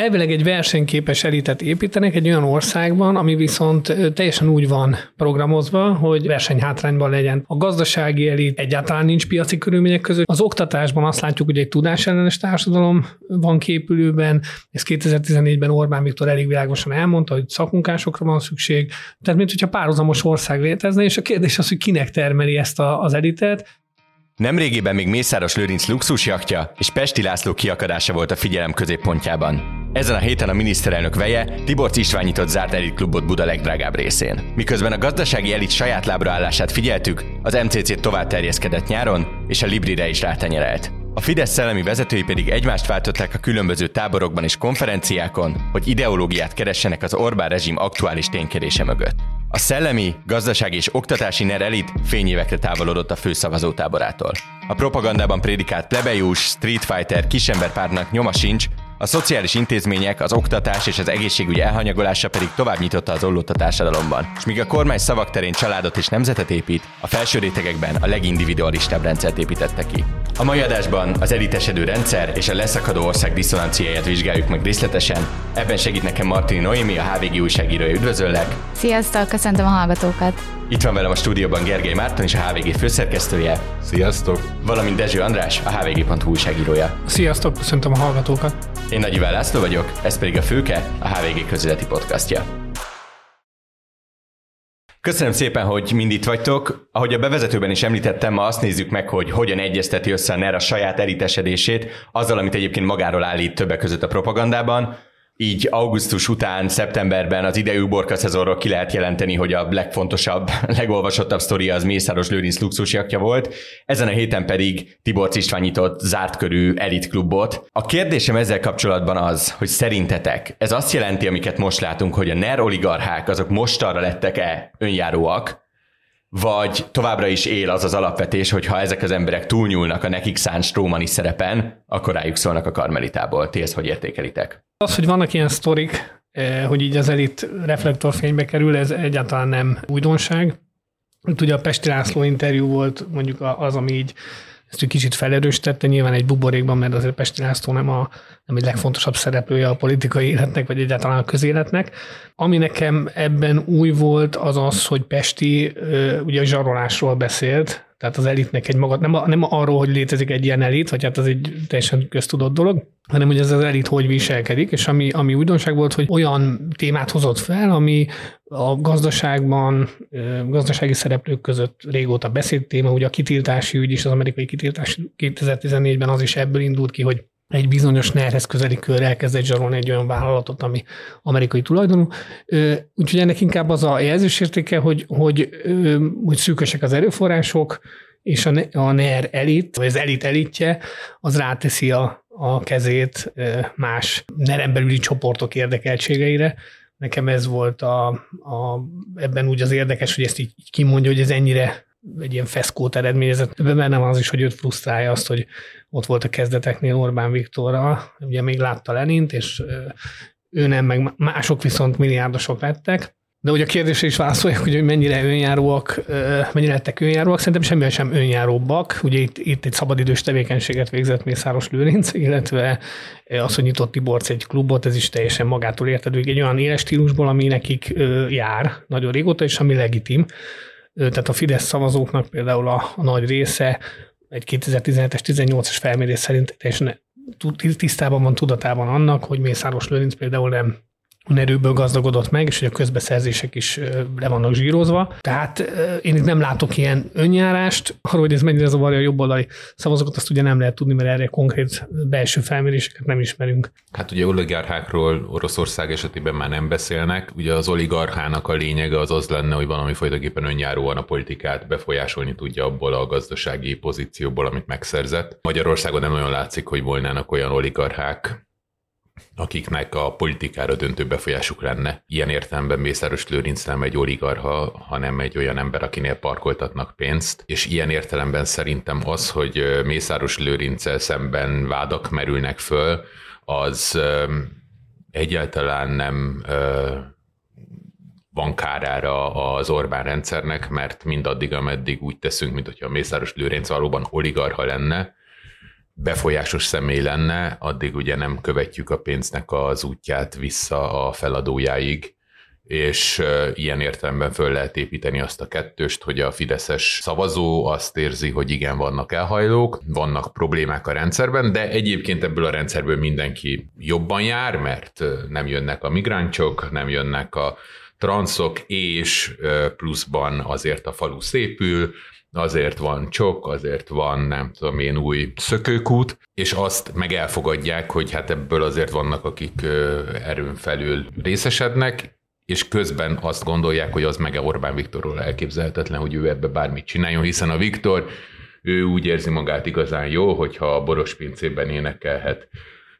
elvileg egy versenyképes elitet építenek egy olyan országban, ami viszont teljesen úgy van programozva, hogy versenyhátrányban legyen. A gazdasági elit egyáltalán nincs piaci körülmények között. Az oktatásban azt látjuk, hogy egy tudásellenes társadalom van képülőben. Ez 2014-ben Orbán Viktor elég világosan elmondta, hogy szakmunkásokra van szükség. Tehát, mint hogyha párhuzamos ország létezne, és a kérdés az, hogy kinek termeli ezt a, az elitet. Nemrégiben még Mészáros Lőrinc luxusjachtja és Pesti László kiakadása volt a figyelem középpontjában. Ezen a héten a miniszterelnök veje Tibor István nyitott zárt elitklubot Buda legdrágább részén. Miközben a gazdasági elit saját lábra állását figyeltük, az MCC tovább terjeszkedett nyáron, és a Librire is rátenyerelt. A Fidesz szellemi vezetői pedig egymást váltották a különböző táborokban és konferenciákon, hogy ideológiát keressenek az Orbán rezsim aktuális ténykedése mögött. A szellemi, gazdasági és oktatási NER elit fényévekre távolodott a főszavazótáborától. A propagandában prédikált plebejus, Street Fighter, kisemberpárnak nyoma sincs, a szociális intézmények, az oktatás és az egészségügy elhanyagolása pedig tovább nyitotta az ollót a társadalomban. És míg a kormány szavak terén családot és nemzetet épít, a felső rétegekben a legindividualistább rendszert építette ki. A mai adásban az elitesedő rendszer és a leszakadó ország diszonanciáját vizsgáljuk meg részletesen. Ebben segít nekem Martini Noémi, a HVG újságírója. Üdvözöllek! Sziasztok, köszöntöm a hallgatókat! Itt van velem a stúdióban Gergely Márton és a HVG főszerkesztője. Sziasztok! Valamint Dezső András, a hvg.hu újságírója. Sziasztok, köszöntöm a hallgatókat! Én Nagy Iván László vagyok, ez pedig a Főke, a HVG közéleti podcastja. Köszönöm szépen, hogy mind itt vagytok. Ahogy a bevezetőben is említettem, ma azt nézzük meg, hogy hogyan egyezteti össze a NER a saját elitesedését azzal, amit egyébként magáról állít többek között a propagandában így augusztus után, szeptemberben az idei uborka szezonról ki lehet jelenteni, hogy a legfontosabb, legolvasottabb sztori az Mészáros Lőrinc luxusjakja volt. Ezen a héten pedig Tibor István nyitott zárt körű elitklubot. A kérdésem ezzel kapcsolatban az, hogy szerintetek ez azt jelenti, amiket most látunk, hogy a NER oligarchák azok most arra lettek-e önjáróak, vagy továbbra is él az az alapvetés, hogy ha ezek az emberek túlnyúlnak a nekik szánt Strómani szerepen, akkor rájuk szólnak a karmelitából. Ti ezt hogy értékelitek? Az, hogy vannak ilyen sztorik, eh, hogy így az elit reflektorfénybe kerül, ez egyáltalán nem újdonság. Itt ugye a Pesti László interjú volt mondjuk az, ami így ezt egy kicsit felerősítette, nyilván egy buborékban, mert azért Pesti László nem, a, nem egy legfontosabb szereplője a politikai életnek, vagy egyáltalán a közéletnek. Ami nekem ebben új volt, az az, hogy Pesti ugye a zsarolásról beszélt, tehát az elitnek egy maga, nem, nem arról, hogy létezik egy ilyen elit, vagy hát az egy teljesen köztudott dolog, hanem hogy ez az elit hogy viselkedik, és ami, ami újdonság volt, hogy olyan témát hozott fel, ami a gazdaságban, gazdasági szereplők között régóta beszélt téma, ugye a kitiltási ügy is, az amerikai kitiltás 2014-ben az is ebből indult ki, hogy egy bizonyos nerhez közeli kör elkezdett zsarolni egy olyan vállalatot, ami amerikai tulajdonú. Úgyhogy ennek inkább az a jelzősértéke, hogy, hogy, hogy szűkösek az erőforrások, és a, a NER elit, vagy az elit elitje, az ráteszi a, a kezét más neren belüli csoportok érdekeltségeire. Nekem ez volt a, a, ebben úgy az érdekes, hogy ezt így, így kimondja, hogy ez ennyire egy ilyen feszkót eredményezett. Ebben bennem az is, hogy őt frusztrálja azt, hogy ott volt a kezdeteknél Orbán Viktorra, ugye még látta Lenint, és ő nem, meg mások viszont milliárdosok lettek. De ugye a kérdésre is válaszolják, hogy mennyire önjáróak, mennyire lettek önjáróak, szerintem semmivel sem önjáróbbak. Ugye itt, itt egy szabadidős tevékenységet végzett Mészáros Lőrinc, illetve az, hogy nyitott Tiborc egy klubot, ez is teljesen magától értetődik egy olyan éles stílusból, ami nekik jár nagyon régóta, és ami legitim. Tehát a Fidesz szavazóknak például a, a nagy része egy 2017-es, 18-as felmérés szerint teljesen tisztában van, tudatában annak, hogy Mészáros Lőrinc például nem erőből gazdagodott meg, és hogy a közbeszerzések is le vannak zsírozva. Tehát én itt nem látok ilyen önjárást. Arról, hogy ez mennyire zavarja a jobboldali szavazókat, azt ugye nem lehet tudni, mert erre konkrét belső felméréseket nem ismerünk. Hát ugye oligarchákról Oroszország esetében már nem beszélnek. Ugye az oligarchának a lényege az az lenne, hogy valami folytaképpen önjáróan a politikát befolyásolni tudja abból a gazdasági pozícióból, amit megszerzett. Magyarországon nem olyan látszik, hogy volnának olyan oligarchák, akiknek a politikára döntő befolyásuk lenne. Ilyen értelemben Mészáros Lőrinc nem egy oligarha, hanem egy olyan ember, akinél parkoltatnak pénzt, és ilyen értelemben szerintem az, hogy Mészáros Lőrinccel szemben vádak merülnek föl, az egyáltalán nem van kárára az Orbán rendszernek, mert mindaddig, ameddig úgy teszünk, mint hogyha a Mészáros Lőrinc valóban oligarha lenne, befolyásos személy lenne, addig ugye nem követjük a pénznek az útját vissza a feladójáig, és ilyen értelemben föl lehet építeni azt a kettőst, hogy a Fideszes szavazó azt érzi, hogy igen, vannak elhajlók, vannak problémák a rendszerben, de egyébként ebből a rendszerből mindenki jobban jár, mert nem jönnek a migráncsok, nem jönnek a transzok, és pluszban azért a falu szépül, azért van csok, azért van nem tudom én új szökőkút, és azt meg elfogadják, hogy hát ebből azért vannak, akik erőn felül részesednek, és közben azt gondolják, hogy az meg Orbán Viktorról elképzelhetetlen, hogy ő ebbe bármit csináljon, hiszen a Viktor, ő úgy érzi magát igazán jó, hogyha a boros pincében énekelhet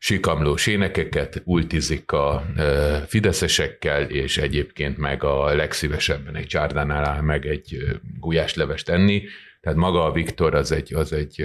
sikamlós énekeket, ultizik a fideszesekkel, és egyébként meg a legszívesebben egy csárdánál áll meg egy gulyáslevest enni. Tehát maga a Viktor az egy, az egy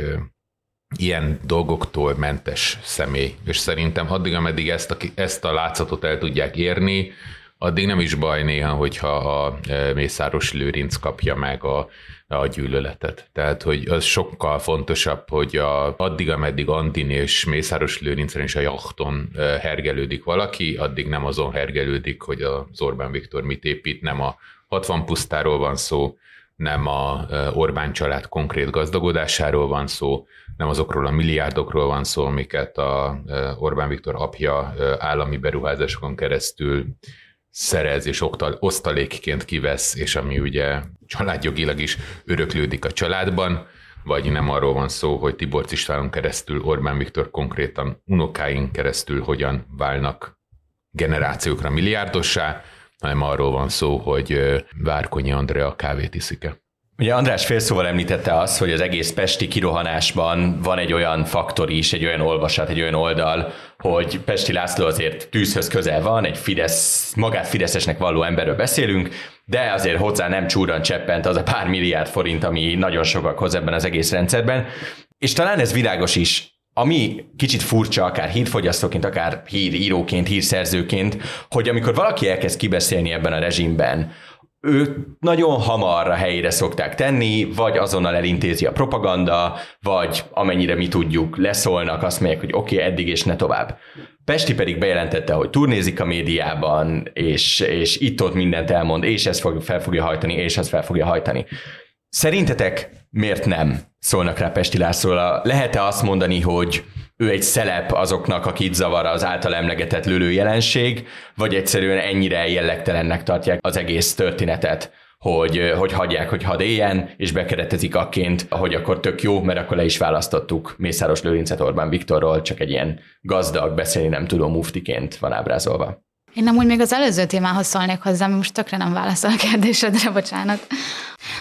ilyen dolgoktól mentes személy. És szerintem addig, ameddig ezt a, ezt a látszatot el tudják érni, addig nem is baj néha, hogyha a e, Mészáros Lőrinc kapja meg a, a gyűlöletet. Tehát, hogy az sokkal fontosabb, hogy a, addig, ameddig Antin és Mészáros Lőrincen és a jachton e, hergelődik valaki, addig nem azon hergelődik, hogy az Orbán Viktor mit épít, nem a 60 pusztáról van szó, nem a e, Orbán család konkrét gazdagodásáról van szó, nem azokról a milliárdokról van szó, amiket a Orbán Viktor apja állami beruházásokon keresztül szerez és osztalékként kivesz, és ami ugye családjogilag is öröklődik a családban, vagy nem arról van szó, hogy Tibor Istvánon keresztül Orbán Viktor konkrétan unokáink keresztül hogyan válnak generációkra milliárdossá, hanem arról van szó, hogy Várkonyi Andrea kávét iszik-e. Ugye András félszóval említette azt, hogy az egész pesti kirohanásban van egy olyan faktor is, egy olyan olvasat, egy olyan oldal, hogy Pesti László azért tűzhöz közel van, egy Fidesz, magát Fideszesnek valló emberről beszélünk, de azért hozzá nem csúran cseppent az a pár milliárd forint, ami nagyon sokakhoz ebben az egész rendszerben. És talán ez világos is ami kicsit furcsa, akár hírfogyasztóként, akár híríróként, hírszerzőként, hogy amikor valaki elkezd kibeszélni ebben a rezsimben, őt nagyon hamar a helyére szokták tenni, vagy azonnal elintézi a propaganda, vagy amennyire mi tudjuk, leszólnak, azt mondják, hogy oké, okay, eddig és ne tovább. Pesti pedig bejelentette, hogy turnézik a médiában, és, és itt-ott mindent elmond, és ezt fog, fel fogja hajtani, és ezt fel fogja hajtani. Szerintetek miért nem szólnak rá Pesti Lászlóra? Lehet-e azt mondani, hogy ő egy szelep azoknak, akit zavar az által emlegetett lülő jelenség, vagy egyszerűen ennyire jellegtelennek tartják az egész történetet, hogy, hogy hagyják, hogy hadd éljen, és bekeretezik akként, hogy akkor tök jó, mert akkor le is választottuk Mészáros Lőrincet Orbán Viktorról, csak egy ilyen gazdag, beszélni nem tudó muftiként van ábrázolva. Én nem úgy még az előző témához szólnék hozzá, most tökre nem válaszol a kérdésedre, bocsánat.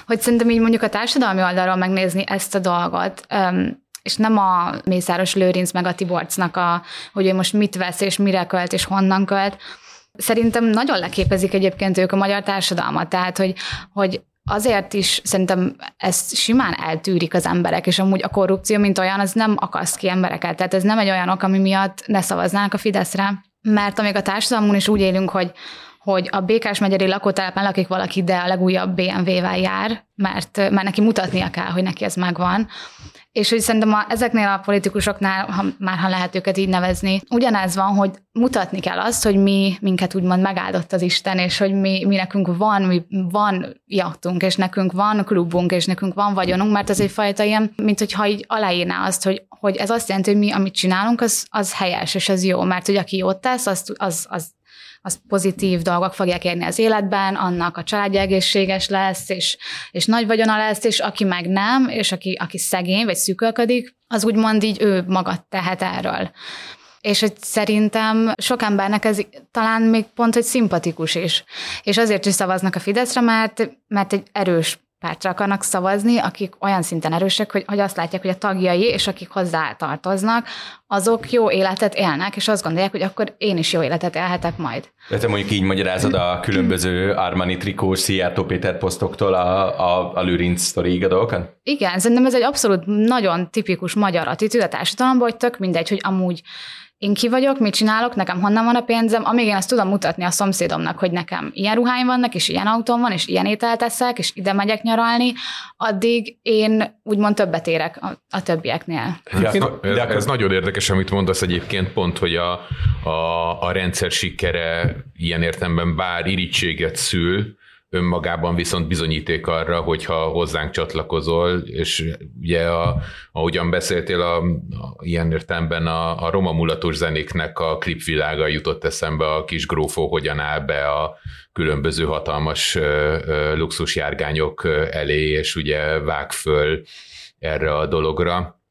Hogy szerintem így mondjuk a társadalmi oldalról megnézni ezt a dolgot, és nem a Mészáros Lőrinc meg a Tiborcnak, a, hogy ő most mit vesz, és mire költ, és honnan költ. Szerintem nagyon leképezik egyébként ők a magyar társadalmat, tehát hogy, hogy azért is szerintem ezt simán eltűrik az emberek, és amúgy a korrupció, mint olyan, az nem akaszt ki embereket. Tehát ez nem egy olyan ok, ami miatt ne szavaznának a Fideszre. Mert amíg a társadalmon is úgy élünk, hogy hogy a Békás megyeri lakótelepen lakik valaki, de a legújabb BMW-vel jár, mert, mert neki mutatnia kell, hogy neki ez megvan. És hogy szerintem a, ezeknél a politikusoknál, ha, már ha lehet őket így nevezni, ugyanez van, hogy mutatni kell azt, hogy mi minket úgymond megáldott az Isten, és hogy mi, mi nekünk van, mi van jachtunk, és nekünk van klubunk, és nekünk van vagyonunk, mert ez egyfajta ilyen, mint hogyha így aláírná azt, hogy, hogy ez azt jelenti, hogy mi, amit csinálunk, az, az helyes, és az jó, mert hogy aki jót tesz, az, az, az az pozitív dolgok fogják érni az életben, annak a családja egészséges lesz, és, és nagy vagyona lesz, és aki meg nem, és aki, aki szegény, vagy szűkölködik, az úgymond így ő maga tehet erről. És hogy szerintem sok embernek ez talán még pont, hogy szimpatikus is. És azért is szavaznak a Fideszre, mert, mert egy erős pártra akarnak szavazni, akik olyan szinten erősek, hogy, hogy azt látják, hogy a tagjai és akik hozzá tartoznak, azok jó életet élnek, és azt gondolják, hogy akkor én is jó életet élhetek majd. De te mondjuk így magyarázod a különböző Armani Trikós, Szijjártó Péter posztoktól a, a, a Lőrinc sztori dolgokat? Igen, szerintem ez egy abszolút nagyon tipikus magyar attitűd a társadalomban, hogy tök mindegy, hogy amúgy én ki vagyok, mit csinálok, nekem honnan van a pénzem, amíg én azt tudom mutatni a szomszédomnak, hogy nekem ilyen ruháim vannak, és ilyen autóm van, és ilyen ételt eszek, és ide megyek nyaralni, addig én úgymond többet érek a, a többieknél. Ez, ez, ez nagyon érdekes, amit mondasz egyébként, pont, hogy a, a, a rendszer sikere ilyen értemben bár irítséget szül, önmagában viszont bizonyíték arra, hogyha hozzánk csatlakozol, és ugye a, ahogyan beszéltél, a, a, ilyen értelemben a, a roma mulatos zenéknek a klipvilága jutott eszembe, a kis grófó hogyan áll be a különböző hatalmas luxusjárgányok elé, és ugye vág föl erre a dologra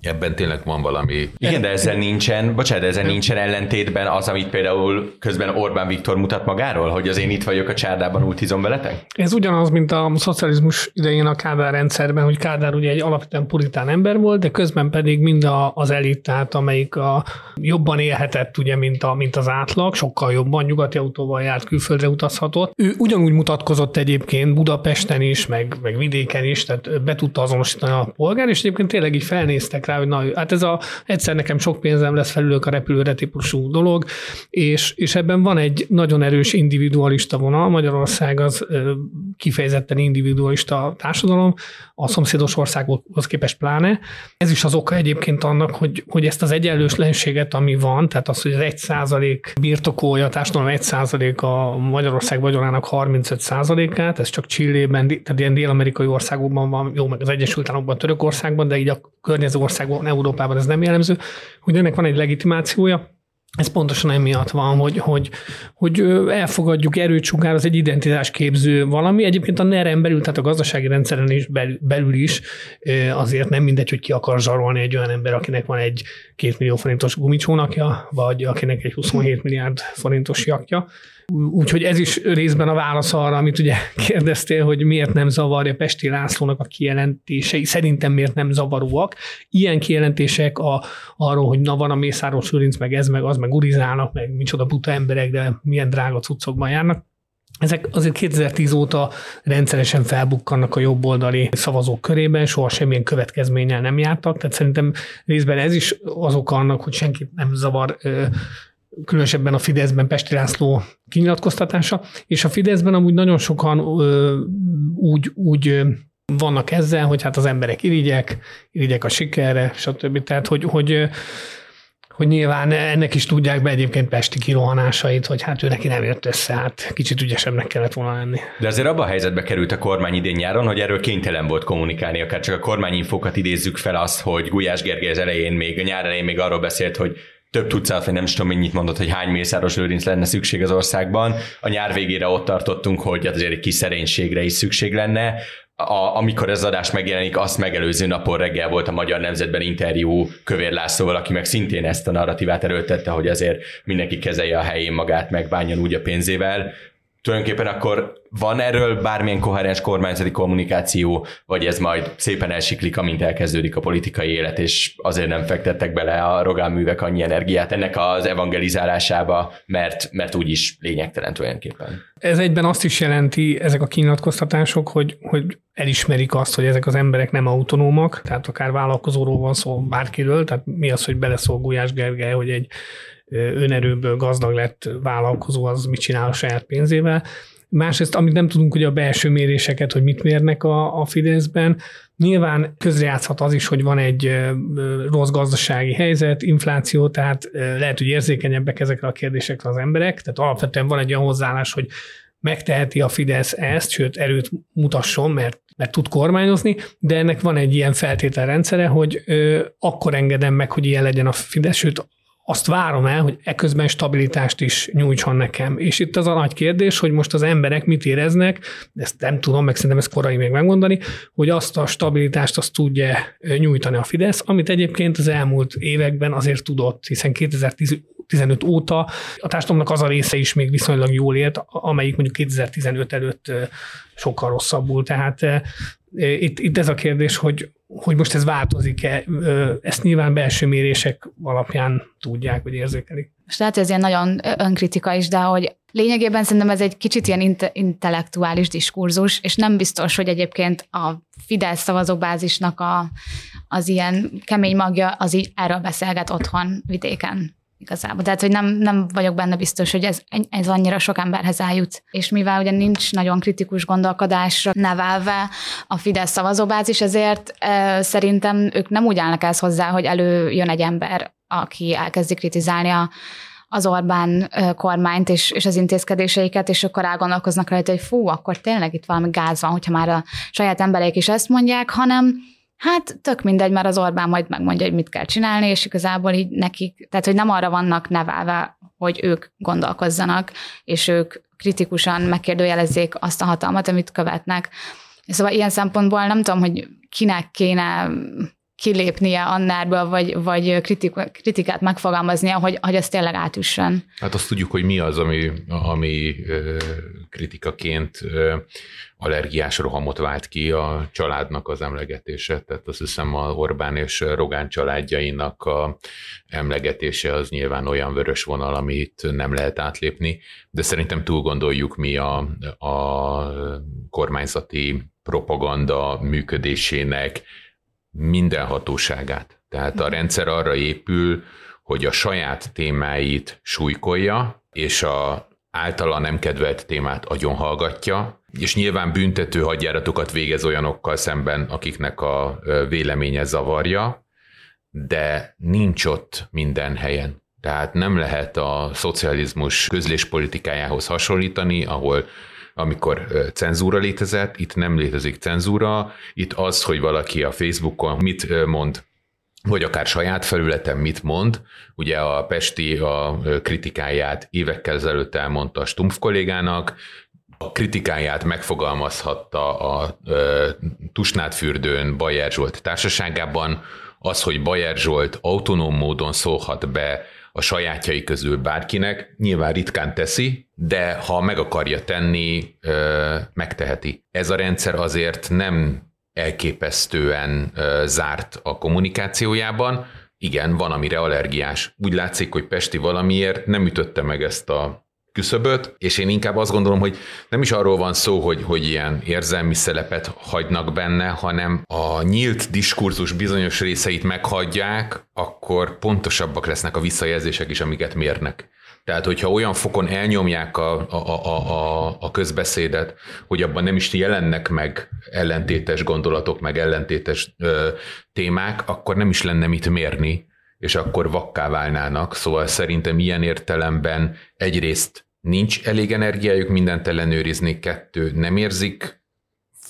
ebben tényleg van valami. Igen, de ezzel nincsen, bocsánat, de ezzel nincsen ellentétben az, amit például közben Orbán Viktor mutat magáról, hogy az én itt vagyok a csárdában, ultizom veletek? Ez ugyanaz, mint a szocializmus idején a Kádár rendszerben, hogy Kádár ugye egy alapvetően puritán ember volt, de közben pedig mind a, az elit, tehát amelyik a, jobban élhetett, ugye, mint, a, mint az átlag, sokkal jobban nyugati autóval járt, külföldre utazhatott. Ő ugyanúgy mutatkozott egyébként Budapesten is, meg, meg vidéken is, tehát be tudta azonosítani a polgár, és egyébként tényleg így felnéztek rá, hogy na, hát ez a egyszer nekem sok pénzem lesz, felülök a repülőre típusú dolog, és, és ebben van egy nagyon erős individualista vonal. Magyarország az kifejezetten individualista társadalom, a szomszédos országokhoz képest pláne. Ez is az oka egyébként annak, hogy, hogy ezt az egyenlőslenséget, ami van, tehát az, hogy az 1 százalék birtokolja, a társadalom 1 százalék a Magyarország vagyonának 35 százalékát, ez csak Csillében, tehát ilyen dél-amerikai országokban van, jó, meg az Egyesült Államokban, Törökországban, de így a környező országban, Európában ez nem jellemző, hogy ennek van egy legitimációja, ez pontosan emiatt van, hogy, hogy, hogy elfogadjuk erőcsugár, az egy identitásképző valami. Egyébként a NER-en belül, tehát a gazdasági rendszeren is belül, is azért nem mindegy, hogy ki akar zsarolni egy olyan ember, akinek van egy két millió forintos gumicsónakja, vagy akinek egy 27 milliárd forintos jakja. Úgyhogy ez is részben a válasz arra, amit ugye kérdeztél, hogy miért nem zavarja Pesti Lászlónak a kijelentései, szerintem miért nem zavaróak. Ilyen kijelentések a, arról, hogy na van a Mészáros Lőrinc, meg ez, meg az, meg urizálnak, meg micsoda buta emberek, de milyen drága cuccokban járnak. Ezek azért 2010 óta rendszeresen felbukkannak a jobboldali szavazók körében, soha semmilyen következménnyel nem jártak, tehát szerintem részben ez is az oka annak, hogy senkit nem zavar különösebben a Fideszben Pesti László kinyilatkoztatása, és a Fideszben amúgy nagyon sokan ö, úgy, úgy vannak ezzel, hogy hát az emberek irigyek, irigyek a sikerre, stb. Tehát, hogy, hogy hogy nyilván ennek is tudják be egyébként Pesti kirohanásait, hogy hát ő neki nem jött össze, hát kicsit ügyesebbnek kellett volna lenni. De azért abban a helyzetbe került a kormány idén nyáron, hogy erről kénytelen volt kommunikálni, akár csak a kormányinfókat idézzük fel azt, hogy Gulyás Gergely az elején még, a nyár elején még arról beszélt, hogy több tudszát, vagy nem is tudom mennyit mondott, hogy hány Mészáros Lőrinc lenne szükség az országban. A nyár végére ott tartottunk, hogy hát azért egy kis szerénységre is szükség lenne. A, amikor ez adás megjelenik, azt megelőző napon reggel volt a Magyar Nemzetben interjú Kövér Lászlóval, aki meg szintén ezt a narratívát erőltette, hogy azért mindenki kezelje a helyén magát, meg bánjon úgy a pénzével tulajdonképpen akkor van erről bármilyen koherens kormányzati kommunikáció, vagy ez majd szépen elsiklik, amint elkezdődik a politikai élet, és azért nem fektettek bele a Rogán művek annyi energiát ennek az evangelizálásába, mert, mert úgyis lényegtelen tulajdonképpen. Ez egyben azt is jelenti, ezek a kinyilatkoztatások, hogy, hogy elismerik azt, hogy ezek az emberek nem autonómak, tehát akár vállalkozóról van szó, bárkiről, tehát mi az, hogy beleszól Gulyás Gergely, hogy egy önerőből gazdag lett vállalkozó, az mit csinál a saját pénzével. Másrészt, amit nem tudunk, hogy a belső méréseket, hogy mit mérnek a, a Fideszben, nyilván közrejátszhat az is, hogy van egy rossz gazdasági helyzet, infláció, tehát lehet, hogy érzékenyebbek ezekre a kérdésekre az emberek, tehát alapvetően van egy olyan hozzáállás, hogy megteheti a Fidesz ezt, sőt erőt mutasson, mert, mert tud kormányozni, de ennek van egy ilyen feltételrendszere, hogy ö, akkor engedem meg, hogy ilyen legyen a Fidesz, sőt azt várom el, hogy eközben stabilitást is nyújtson nekem. És itt az a nagy kérdés, hogy most az emberek mit éreznek, ezt nem tudom, meg szerintem ezt korai még megmondani, hogy azt a stabilitást azt tudja nyújtani a Fidesz, amit egyébként az elmúlt években azért tudott, hiszen 2015 óta a társadalomnak az a része is még viszonylag jól élt, amelyik mondjuk 2015 előtt sokkal rosszabbul. Tehát itt, itt ez a kérdés, hogy, hogy most ez változik-e, ezt nyilván belső mérések alapján tudják, vagy érzékelik. most lehet, hogy ez ilyen nagyon önkritika is, de hogy lényegében szerintem ez egy kicsit ilyen inte- intellektuális diskurzus, és nem biztos, hogy egyébként a Fidesz szavazóbázisnak a, az ilyen kemény magja az így erről beszélget otthon vidéken igazából. Tehát, hogy nem, nem vagyok benne biztos, hogy ez, ez annyira sok emberhez eljut. És mivel ugye nincs nagyon kritikus gondolkodásra nevelve a Fidesz szavazóbázis, ezért e, szerintem ők nem úgy állnak ez hozzá, hogy előjön egy ember, aki elkezdi kritizálni a, az Orbán kormányt és, és az intézkedéseiket, és akkor elgondolkoznak rajta, hogy fú, akkor tényleg itt valami gáz van, hogyha már a saját emberek is ezt mondják, hanem Hát tök mindegy, mert az Orbán majd megmondja, hogy mit kell csinálni, és igazából így nekik, tehát hogy nem arra vannak nevelve, hogy ők gondolkozzanak, és ők kritikusan megkérdőjelezzék azt a hatalmat, amit követnek. Szóval ilyen szempontból nem tudom, hogy kinek kéne kilépnie annárből, vagy, vagy kritik, kritikát megfogalmaznia, hogy, hogy az tényleg átüssön. Hát azt tudjuk, hogy mi az, ami, ami kritikaként allergiás rohamot vált ki a családnak az emlegetése. Tehát azt hiszem a Orbán és Rogán családjainak a emlegetése az nyilván olyan vörös vonal, amit nem lehet átlépni, de szerintem túl gondoljuk mi a, a kormányzati propaganda működésének minden hatóságát. Tehát a rendszer arra épül, hogy a saját témáit súlykolja, és a általa nem kedvelt témát agyon hallgatja, és nyilván büntető hadjáratokat végez olyanokkal szemben, akiknek a véleménye zavarja, de nincs ott minden helyen. Tehát nem lehet a szocializmus közléspolitikájához hasonlítani, ahol amikor cenzúra létezett, itt nem létezik cenzúra, itt az, hogy valaki a Facebookon mit mond, vagy akár saját felületen mit mond. Ugye a Pesti a kritikáját évekkel ezelőtt elmondta a Stumpf kollégának, a kritikáját megfogalmazhatta a Tusnádfürdőn Bajer Zsolt társaságában, az, hogy Bajer Zsolt autonóm módon szólhat be a sajátjai közül bárkinek, nyilván ritkán teszi, de ha meg akarja tenni, megteheti. Ez a rendszer azért nem elképesztően zárt a kommunikációjában, igen, van, amire allergiás. Úgy látszik, hogy Pesti valamiért nem ütötte meg ezt a küszöböt, és én inkább azt gondolom, hogy nem is arról van szó, hogy, hogy ilyen érzelmi szelepet hagynak benne, hanem a nyílt diskurzus bizonyos részeit meghagyják, akkor pontosabbak lesznek a visszajelzések is, amiket mérnek. Tehát, hogyha olyan fokon elnyomják a, a, a, a, a közbeszédet, hogy abban nem is jelennek meg ellentétes gondolatok, meg ellentétes ö, témák, akkor nem is lenne mit mérni, és akkor vakká válnának. Szóval szerintem ilyen értelemben egyrészt nincs elég energiájuk mindent ellenőrizni, kettő nem érzik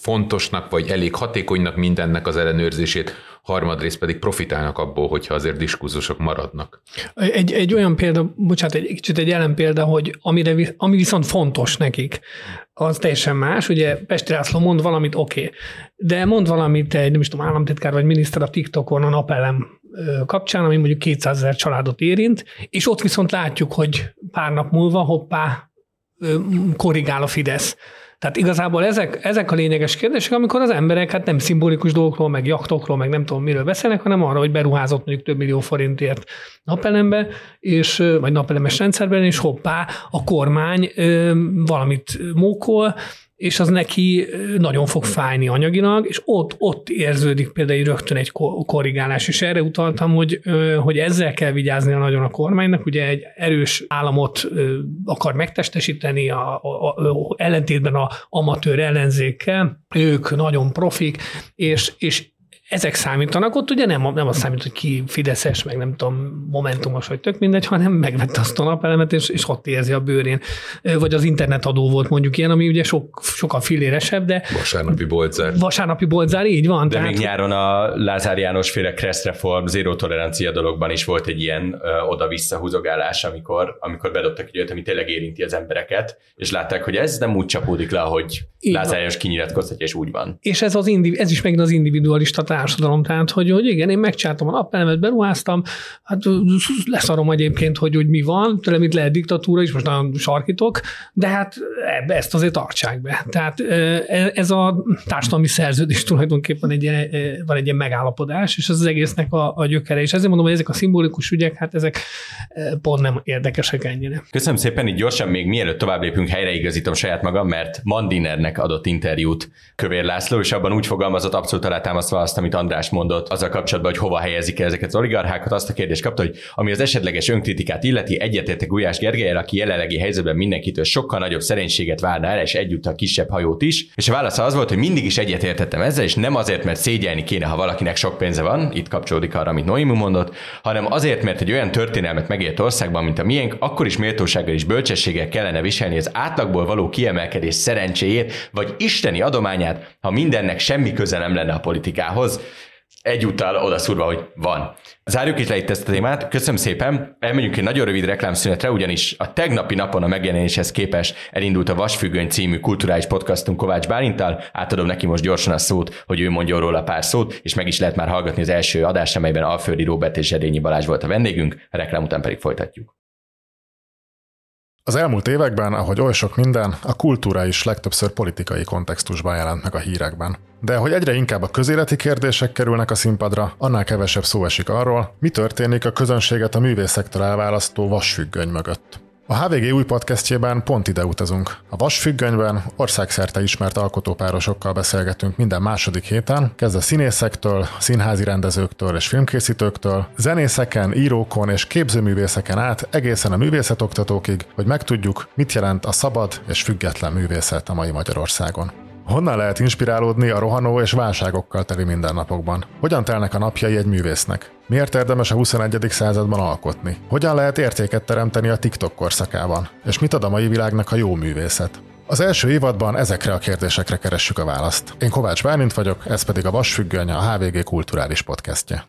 fontosnak, vagy elég hatékonynak mindennek az ellenőrzését, harmadrészt pedig profitálnak abból, hogyha azért diskurzusok maradnak. Egy, egy olyan példa, bocsánat, egy kicsit egy jelen példa, hogy amire, ami viszont fontos nekik, az teljesen más. Ugye Pesti László mond valamit, oké, okay, de mond valamit egy, nem is tudom, államtitkár vagy miniszter a TikTokon a napelem kapcsán, ami mondjuk 200 ezer családot érint, és ott viszont látjuk, hogy pár nap múlva hoppá korrigál a Fidesz. Tehát igazából ezek, ezek a lényeges kérdések, amikor az emberek hát nem szimbolikus dolgokról, meg jaktokról, meg nem tudom miről beszélnek, hanem arra, hogy beruházott mondjuk több millió forintért napelembe, és, vagy napelemes rendszerben, és hoppá, a kormány valamit mókol, és az neki nagyon fog fájni anyagilag, és ott, ott érződik például rögtön egy korrigálás, és erre utaltam, hogy, hogy ezzel kell vigyázni nagyon a kormánynak, ugye egy erős államot akar megtestesíteni, a, a, a, ellentétben a amatőr ellenzékkel, ők nagyon profik, és, és ezek számítanak, ott ugye nem, nem az számít, hogy ki Fideszes, meg nem tudom, momentumos, vagy tök mindegy, hanem megvette azt a napelemet, és, és ott érzi a bőrén. Vagy az internetadó volt mondjuk ilyen, ami ugye sok, sokkal filéresebb, de... Vasárnapi boltzár. Vasárnapi boltzár, így van. De tehát... még nyáron a Lázár János féle Kressz reform, zéró tolerancia dologban is volt egy ilyen ö, oda-vissza húzogálás, amikor, amikor bedobtak egy olyat, ami tényleg érinti az embereket, és látták, hogy ez nem úgy csapódik le, ahogy Lázár János kinyilatkoztatja, és úgy van. És ez, az indiv- ez is megint az individualista társadalom. Tehát, hogy, hogy igen, én megcsináltam a napelemet, beruháztam, hát leszarom egyébként, hogy, hogy mi van, tőlem itt lehet diktatúra is, most nagyon sarkítok, de hát ebbe ezt azért tartsák be. Tehát e, ez a társadalmi szerződés tulajdonképpen egy ilyen, van egy ilyen megállapodás, és az, az egésznek a, a gyökere. És ezért mondom, hogy ezek a szimbolikus ügyek, hát ezek pont nem érdekesek ennyire. Köszönöm szépen, így gyorsan még mielőtt tovább lépünk, helyreigazítom saját magam, mert Mandinernek adott interjút Kövér László, és abban úgy fogalmazott abszolút alátámasztva azt, amit András mondott, azzal kapcsolatban, hogy hova helyezik ezeket az oligarchákat, azt a kérdést kapta, hogy ami az esetleges önkritikát illeti, egyetértek Gulyás Gergelyel, aki jelenlegi helyzetben mindenkitől sokkal nagyobb szerénységet várna el, és együtt a kisebb hajót is. És a válasz az volt, hogy mindig is egyetértettem ezzel, és nem azért, mert szégyelni kéne, ha valakinek sok pénze van, itt kapcsolódik arra, amit Noémi mondott, hanem azért, mert egy olyan történelmet megélt országban, mint a miénk, akkor is méltósággal és bölcsességgel kellene viselni az átlagból való kiemelkedés szerencséjét, vagy isteni adományát, ha mindennek semmi köze nem lenne a politikához egyúttal odaszúrva, hogy van. Zárjuk is le itt ezt a témát. Köszönöm szépen. Elmegyünk egy nagyon rövid reklámszünetre, ugyanis a tegnapi napon a megjelenéshez képes elindult a Vasfüggöny című kulturális podcastunk Kovács Bálintal. Átadom neki most gyorsan a szót, hogy ő mondjon róla pár szót, és meg is lehet már hallgatni az első adást, amelyben Alföldi Róbert és Zsedényi Balázs volt a vendégünk, a reklám után pedig folytatjuk. Az elmúlt években, ahogy oly sok minden, a kultúra is legtöbbször politikai kontextusban jelent meg a hírekben. De hogy egyre inkább a közéleti kérdések kerülnek a színpadra, annál kevesebb szó esik arról, mi történik a közönséget a művészektor elválasztó vasfüggöny mögött. A HVG új podcastjében pont ide utazunk. A Vasfüggönyben országszerte ismert alkotópárosokkal beszélgetünk minden második héten, kezd a színészektől, színházi rendezőktől és filmkészítőktől, zenészeken, írókon és képzőművészeken át egészen a művészetoktatókig, hogy megtudjuk, mit jelent a szabad és független művészet a mai Magyarországon. Honnan lehet inspirálódni a rohanó és válságokkal teli mindennapokban? Hogyan telnek a napjai egy művésznek? Miért érdemes a 21. században alkotni? Hogyan lehet értéket teremteni a TikTok korszakában? És mit ad a mai világnak a jó művészet? Az első évadban ezekre a kérdésekre keressük a választ. Én Kovács Bálint vagyok, ez pedig a Vasfüggöny, a HVG kulturális podcastje.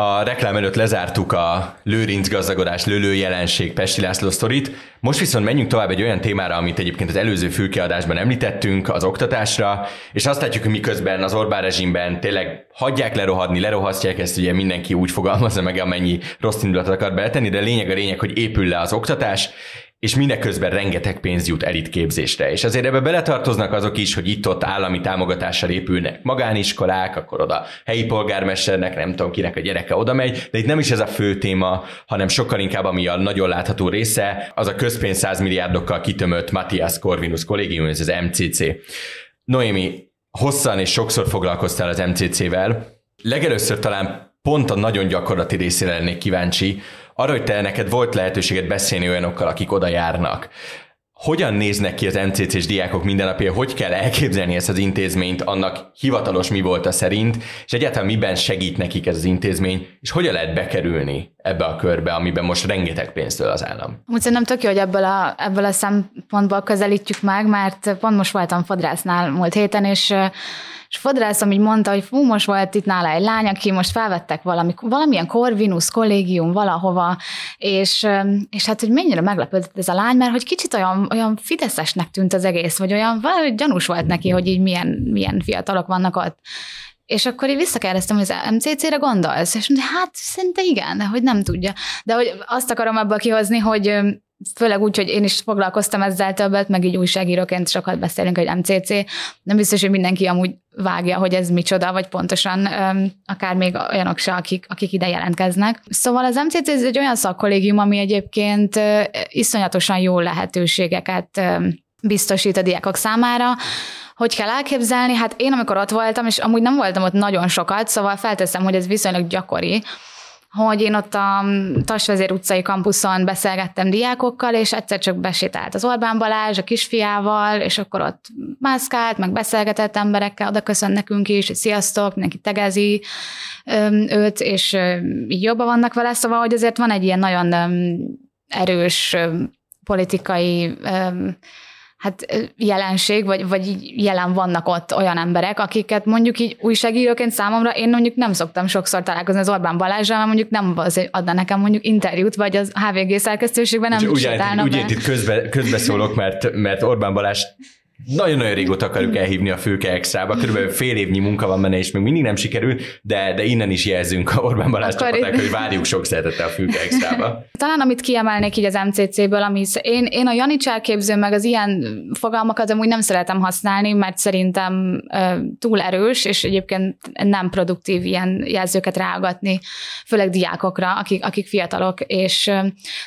A reklám előtt lezártuk a lőrinc gazdagodás lőlő jelenség Pesti László sztorit. Most viszont menjünk tovább egy olyan témára, amit egyébként az előző fülkiadásban említettünk, az oktatásra, és azt látjuk, hogy miközben az Orbán rezsimben tényleg hagyják lerohadni, lerohasztják ezt, ugye mindenki úgy fogalmazza meg, amennyi rossz indulatot akar beletenni, de lényeg a lényeg, hogy épül le az oktatás, és mindeközben rengeteg pénz jut elitképzésre. És azért ebbe beletartoznak azok is, hogy itt-ott állami támogatással épülnek magániskolák, akkor oda helyi polgármesternek, nem tudom kinek a gyereke oda megy, de itt nem is ez a fő téma, hanem sokkal inkább, ami a nagyon látható része, az a közpénz 100 milliárdokkal kitömött Matthias Corvinus kollégium, ez az MCC. Noémi, hosszan és sokszor foglalkoztál az MCC-vel. Legelőször talán pont a nagyon gyakorlati részére lennék kíváncsi, arra, hogy te neked volt lehetőséget beszélni olyanokkal, akik oda járnak. Hogyan néznek ki az MCC-s diákok mindennapja, hogy kell elképzelni ezt az intézményt, annak hivatalos mi volt a szerint, és egyáltalán miben segít nekik ez az intézmény, és hogyan lehet bekerülni ebbe a körbe, amiben most rengeteg pénztől az állam. Úgy szerintem tök jó, hogy ebből a, ebből a szempontból közelítjük meg, mert pont most voltam fodrásznál múlt héten, és és fodrászom így mondta, hogy fú, most volt itt nála egy lány, aki most felvettek valami, valamilyen Corvinus kollégium valahova, és, és hát, hogy mennyire meglepődött ez a lány, mert hogy kicsit olyan, olyan fideszesnek tűnt az egész, vagy olyan valahogy gyanús volt neki, hogy így milyen, milyen fiatalok vannak ott. És akkor én visszakérdeztem, hogy az MCC-re gondolsz? És mondta, hát szerintem igen, de hogy nem tudja. De hogy azt akarom ebből kihozni, hogy főleg úgy, hogy én is foglalkoztam ezzel többet, meg így újságíróként sokat beszélünk, hogy MCC. Nem biztos, hogy mindenki amúgy vágja, hogy ez micsoda, vagy pontosan akár még olyanok se, akik, akik ide jelentkeznek. Szóval az MCC ez egy olyan szakkollégium, ami egyébként iszonyatosan jó lehetőségeket biztosít a diákok számára, hogy kell elképzelni? Hát én, amikor ott voltam, és amúgy nem voltam ott nagyon sokat, szóval felteszem, hogy ez viszonylag gyakori, hogy én ott a Tasvezér utcai kampuszon beszélgettem diákokkal, és egyszer csak besétált az Orbán Balázs a kisfiával, és akkor ott mászkált, meg beszélgetett emberekkel, oda köszön nekünk is, hogy sziasztok, mindenki tegezi őt, és így jobban vannak vele, szóval, hogy azért van egy ilyen nagyon erős politikai hát jelenség, vagy, vagy jelen vannak ott olyan emberek, akiket mondjuk így újságíróként számomra én mondjuk nem szoktam sokszor találkozni az Orbán Balázsral, mert mondjuk nem az, adna nekem mondjuk interjút, vagy az HVG szerkesztőségben nem úgy, úgy, úgy itt közbe, közbeszólok, mert, mert Orbán Balázs nagyon-nagyon régóta akarjuk elhívni a Főke Extrába, körülbelül fél évnyi munka van benne, és még mindig nem sikerül, de, de innen is jelzünk a Orbán Balázs csapaták, hogy várjuk sok szeretettel a Főke Extrába. Talán amit kiemelnék így az MCC-ből, ami én, én a Janics elképző, meg az ilyen fogalmakat amúgy nem szeretem használni, mert szerintem túl erős, és egyébként nem produktív ilyen jelzőket rágatni, főleg diákokra, akik, akik fiatalok, és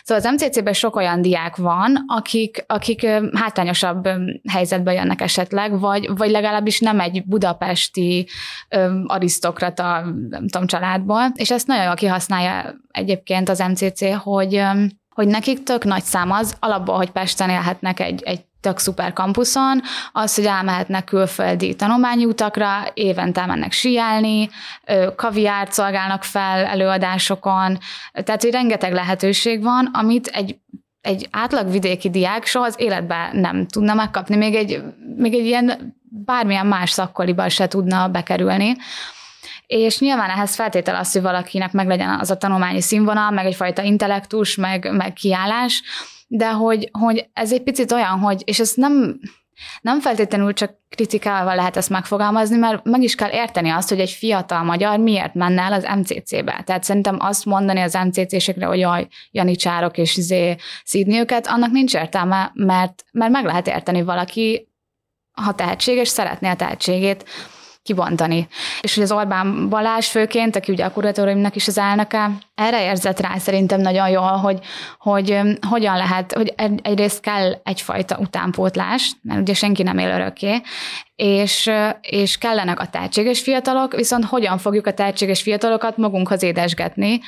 szóval az MCC-ben sok olyan diák van, akik, akik uh, hátrányosabb helyzetben jönnek esetleg, vagy, vagy legalábbis nem egy budapesti ö, arisztokrata, nem tudom, családból, és ezt nagyon jól kihasználja egyébként az MCC, hogy, hogy nekik tök nagy szám az, alapból, hogy Pesten élhetnek egy, egy tök szuper kampuszon, az, hogy elmehetnek külföldi tanulmányi utakra, évente mennek síelni, kaviárt szolgálnak fel előadásokon, tehát, hogy rengeteg lehetőség van, amit egy egy átlag vidéki diák soha az életben nem tudna megkapni, még egy, még egy ilyen bármilyen más szakkoliban se tudna bekerülni. És nyilván ehhez feltétel az, hogy valakinek meg legyen az a tanulmányi színvonal, meg egyfajta intellektus, meg, meg kiállás, de hogy, hogy ez egy picit olyan, hogy, és ez nem, nem feltétlenül csak kritikával lehet ezt megfogalmazni, mert meg is kell érteni azt, hogy egy fiatal magyar miért menne el az MCC-be. Tehát szerintem azt mondani az MCC-sekre, hogy jaj, janicsárok és izé szídni őket, annak nincs értelme, mert, mert meg lehet érteni valaki, ha tehetséges, szeretné a tehetségét kibontani. És hogy az Orbán Balázs főként, aki ugye a kuratóriumnak is az elnöke, erre érzett rá szerintem nagyon jól, hogy, hogy hogyan lehet, hogy egyrészt kell egyfajta utánpótlás, mert ugye senki nem él örökké, és, és kellenek a tehetséges fiatalok, viszont hogyan fogjuk a tehetséges fiatalokat magunkhoz édesgetni,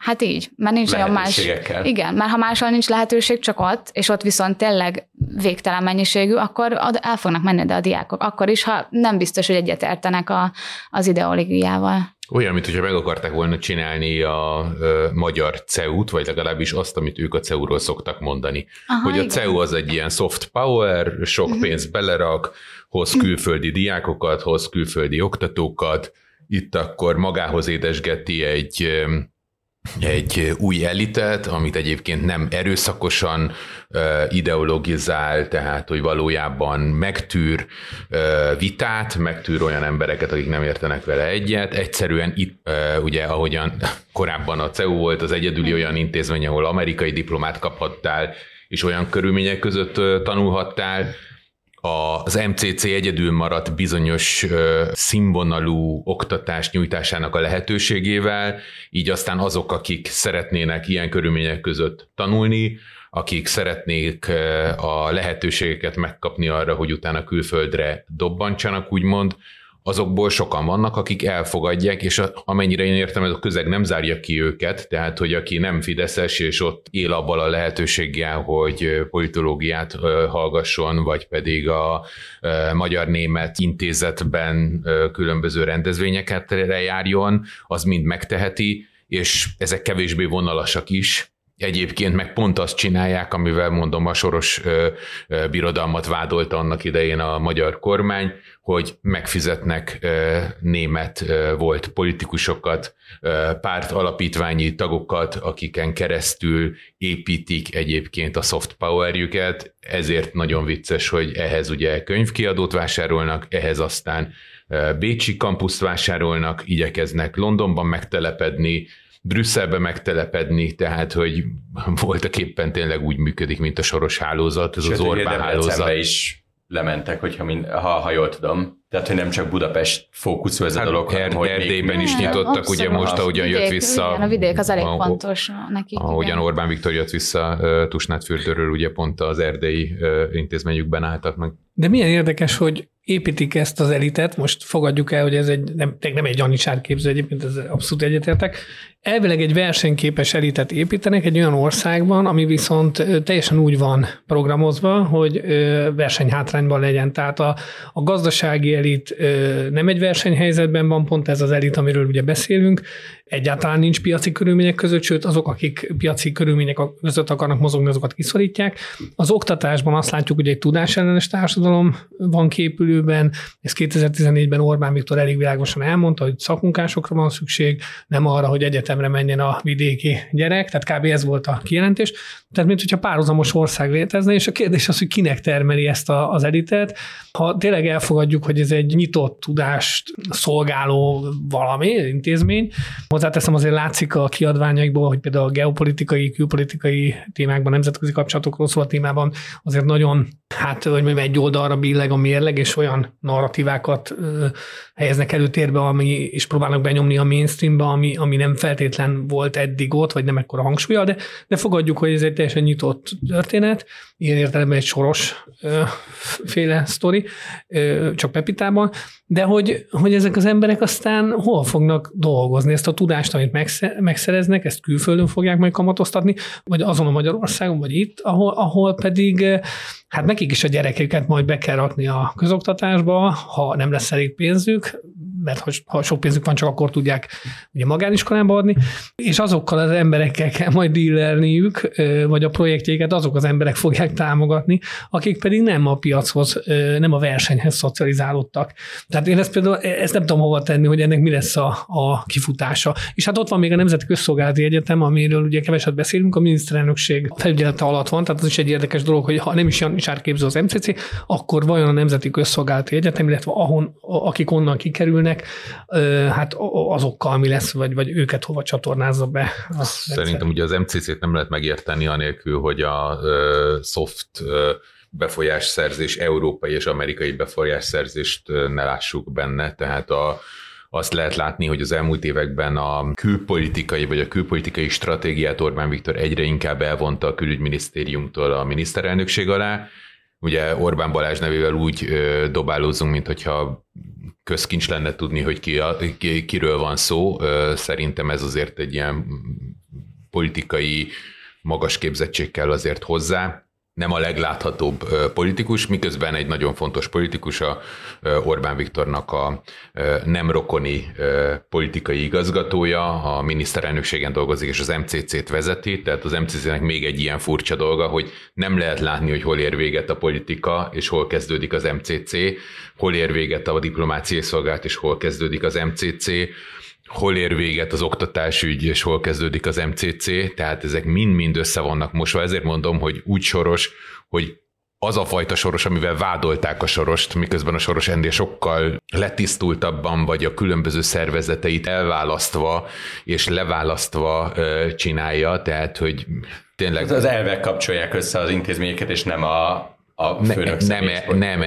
Hát így, mert nincs olyan más. Igen, mert ha máshol nincs lehetőség, csak ott, és ott viszont tényleg végtelen mennyiségű, akkor el fognak menni de a diákok. Akkor is, ha nem biztos, hogy egyetértenek a, az ideológiával. Olyan, mint hogyha meg akarták volna csinálni a ö, magyar CEU-t, vagy legalábbis azt, amit ők a CEU-ról szoktak mondani. Aha, hogy a igen. CEU az egy ilyen soft power, sok uh-huh. pénzt belerak, hoz külföldi diákokat, hoz külföldi oktatókat, itt akkor magához édesgeti egy egy új elitet, amit egyébként nem erőszakosan ideologizál, tehát hogy valójában megtűr vitát, megtűr olyan embereket, akik nem értenek vele egyet. Egyszerűen itt, ugye ahogyan korábban a CEU volt az egyedüli olyan intézmény, ahol amerikai diplomát kaphattál, és olyan körülmények között tanulhattál, az MCC egyedül maradt bizonyos színvonalú oktatás nyújtásának a lehetőségével, így aztán azok, akik szeretnének ilyen körülmények között tanulni, akik szeretnék a lehetőségeket megkapni arra, hogy utána külföldre dobbantsanak, úgymond, azokból sokan vannak, akik elfogadják, és amennyire én értem, ez a közeg nem zárja ki őket, tehát, hogy aki nem Fideszes, és ott él abban a lehetőséggel, hogy politológiát hallgasson, vagy pedig a Magyar-Német Intézetben különböző rendezvényeket járjon, az mind megteheti, és ezek kevésbé vonalasak is, Egyébként meg pont azt csinálják, amivel mondom a soros ö, ö, birodalmat vádolta annak idején a magyar kormány, hogy megfizetnek német volt politikusokat, párt alapítványi tagokat, akiken keresztül építik egyébként a soft powerjüket, ezért nagyon vicces, hogy ehhez ugye könyvkiadót vásárolnak, ehhez aztán Bécsi kampuszt vásárolnak, igyekeznek Londonban megtelepedni, Brüsszelbe megtelepedni, tehát hogy voltak éppen tényleg úgy működik, mint a soros hálózat, ez Sőt, az Orbán hálózat. is lementek, hogyha mind, ha, ha jól tudom. Tehát, hogy nem csak Budapest fókuszú ez hát a dolog, hanem, hogy Erdélyben még... is nyitottak, abszolút. ugye most, ahogyan vidék, jött vissza. Igen, a vidék az elég a, fontos nekik. Ahogyan igen. Orbán Viktor jött vissza Tusnádfürdőről, ugye pont az erdélyi intézményükben álltak meg. De milyen érdekes, hogy építik ezt az elitet, most fogadjuk el, hogy ez egy, nem, nem egy Janicsár képző egyébként, ez abszolút egyetértek, elvileg egy versenyképes elitet építenek egy olyan országban, ami viszont teljesen úgy van programozva, hogy versenyhátrányban legyen. Tehát a, a gazdasági elit nem egy versenyhelyzetben van, pont ez az elit, amiről ugye beszélünk, egyáltalán nincs piaci körülmények között, sőt azok, akik piaci körülmények között akarnak mozogni, azokat kiszorítják. Az oktatásban azt látjuk, hogy egy tudásellenes társadalom van képülőben, ez 2014-ben Orbán Viktor elég világosan elmondta, hogy szakmunkásokra van szükség, nem arra, hogy egyetemre menjen a vidéki gyerek, tehát kb. ez volt a kijelentés. Tehát, mint hogyha párhuzamos ország létezne, és a kérdés az, hogy kinek termeli ezt a, az editet. Ha tényleg elfogadjuk, hogy ez egy nyitott tudást szolgáló valami, intézmény, hozzáteszem azért látszik a kiadványaikból, hogy például a geopolitikai, külpolitikai témákban, nemzetközi kapcsolatokról szól a témában azért nagyon, hát hogy mondjam, egy oldalra billeg a mérleg, és olyan narratívákat ö, helyeznek előtérbe, ami, és próbálnak benyomni a mainstreambe, ami, ami nem feltétlen volt eddig ott, vagy nem ekkora hangsúlya, de, de fogadjuk, hogy ez egy teljesen nyitott történet, ilyen értelemben egy soros ö, féle sztori, ö, csak Pepitában, de hogy, hogy ezek az emberek aztán hol fognak dolgozni, ezt a tudást, amit megszereznek, ezt külföldön fogják majd kamatoztatni, vagy azon a Magyarországon, vagy itt, ahol, ahol pedig hát nekik is a gyerekeket majd be kell rakni a közoktatásba, ha nem lesz elég pénzük, mert ha sok pénzük van, csak akkor tudják ugye magániskolába adni, és azokkal az emberekkel kell majd dílelniük, vagy a projektjéket azok az emberek fogják támogatni, akik pedig nem a piachoz, nem a versenyhez szocializálódtak. Tehát én ezt például ezt nem tudom hova tenni, hogy ennek mi lesz a, a kifutása. És hát ott van még a Nemzeti Közszolgálati Egyetem, amiről ugye keveset beszélünk, a miniszterelnökség felügyelete alatt van, tehát az is egy érdekes dolog, hogy ha nem is is árképző az MCC, akkor vajon a Nemzeti Közszolgálati Egyetem, illetve ahon, akik onnan kikerülnek, hát azokkal mi lesz, vagy, vagy őket hova csatornázza be. Szerintem ugye az MCC-t nem lehet megérteni anélkül, hogy a soft befolyásszerzés, európai és amerikai befolyásszerzést ne lássuk benne, tehát a, azt lehet látni, hogy az elmúlt években a külpolitikai vagy a külpolitikai stratégiát Orbán Viktor egyre inkább elvonta a külügyminisztériumtól a miniszterelnökség alá. Ugye Orbán Balázs nevével úgy ö, dobálózunk, mint hogyha közkincs lenne tudni, hogy ki, a, ki, kiről van szó. Szerintem ez azért egy ilyen politikai magas képzettség kell azért hozzá nem a legláthatóbb politikus, miközben egy nagyon fontos politikus a Orbán Viktornak a nem rokoni politikai igazgatója, a miniszterelnökségen dolgozik, és az MCC-t vezeti, tehát az MCC-nek még egy ilyen furcsa dolga, hogy nem lehet látni, hogy hol ér véget a politika, és hol kezdődik az MCC, hol ér véget a diplomáciai szolgálat, és hol kezdődik az MCC, hol ér véget az oktatásügy, és hol kezdődik az MCC, tehát ezek mind-mind össze vannak mosva, ezért mondom, hogy úgy soros, hogy az a fajta soros, amivel vádolták a sorost, miközben a soros ennél sokkal letisztultabban, vagy a különböző szervezeteit elválasztva és leválasztva csinálja, tehát hogy tényleg... Az elvek kapcsolják össze az intézményeket, és nem a a főnök ne, nem, nem,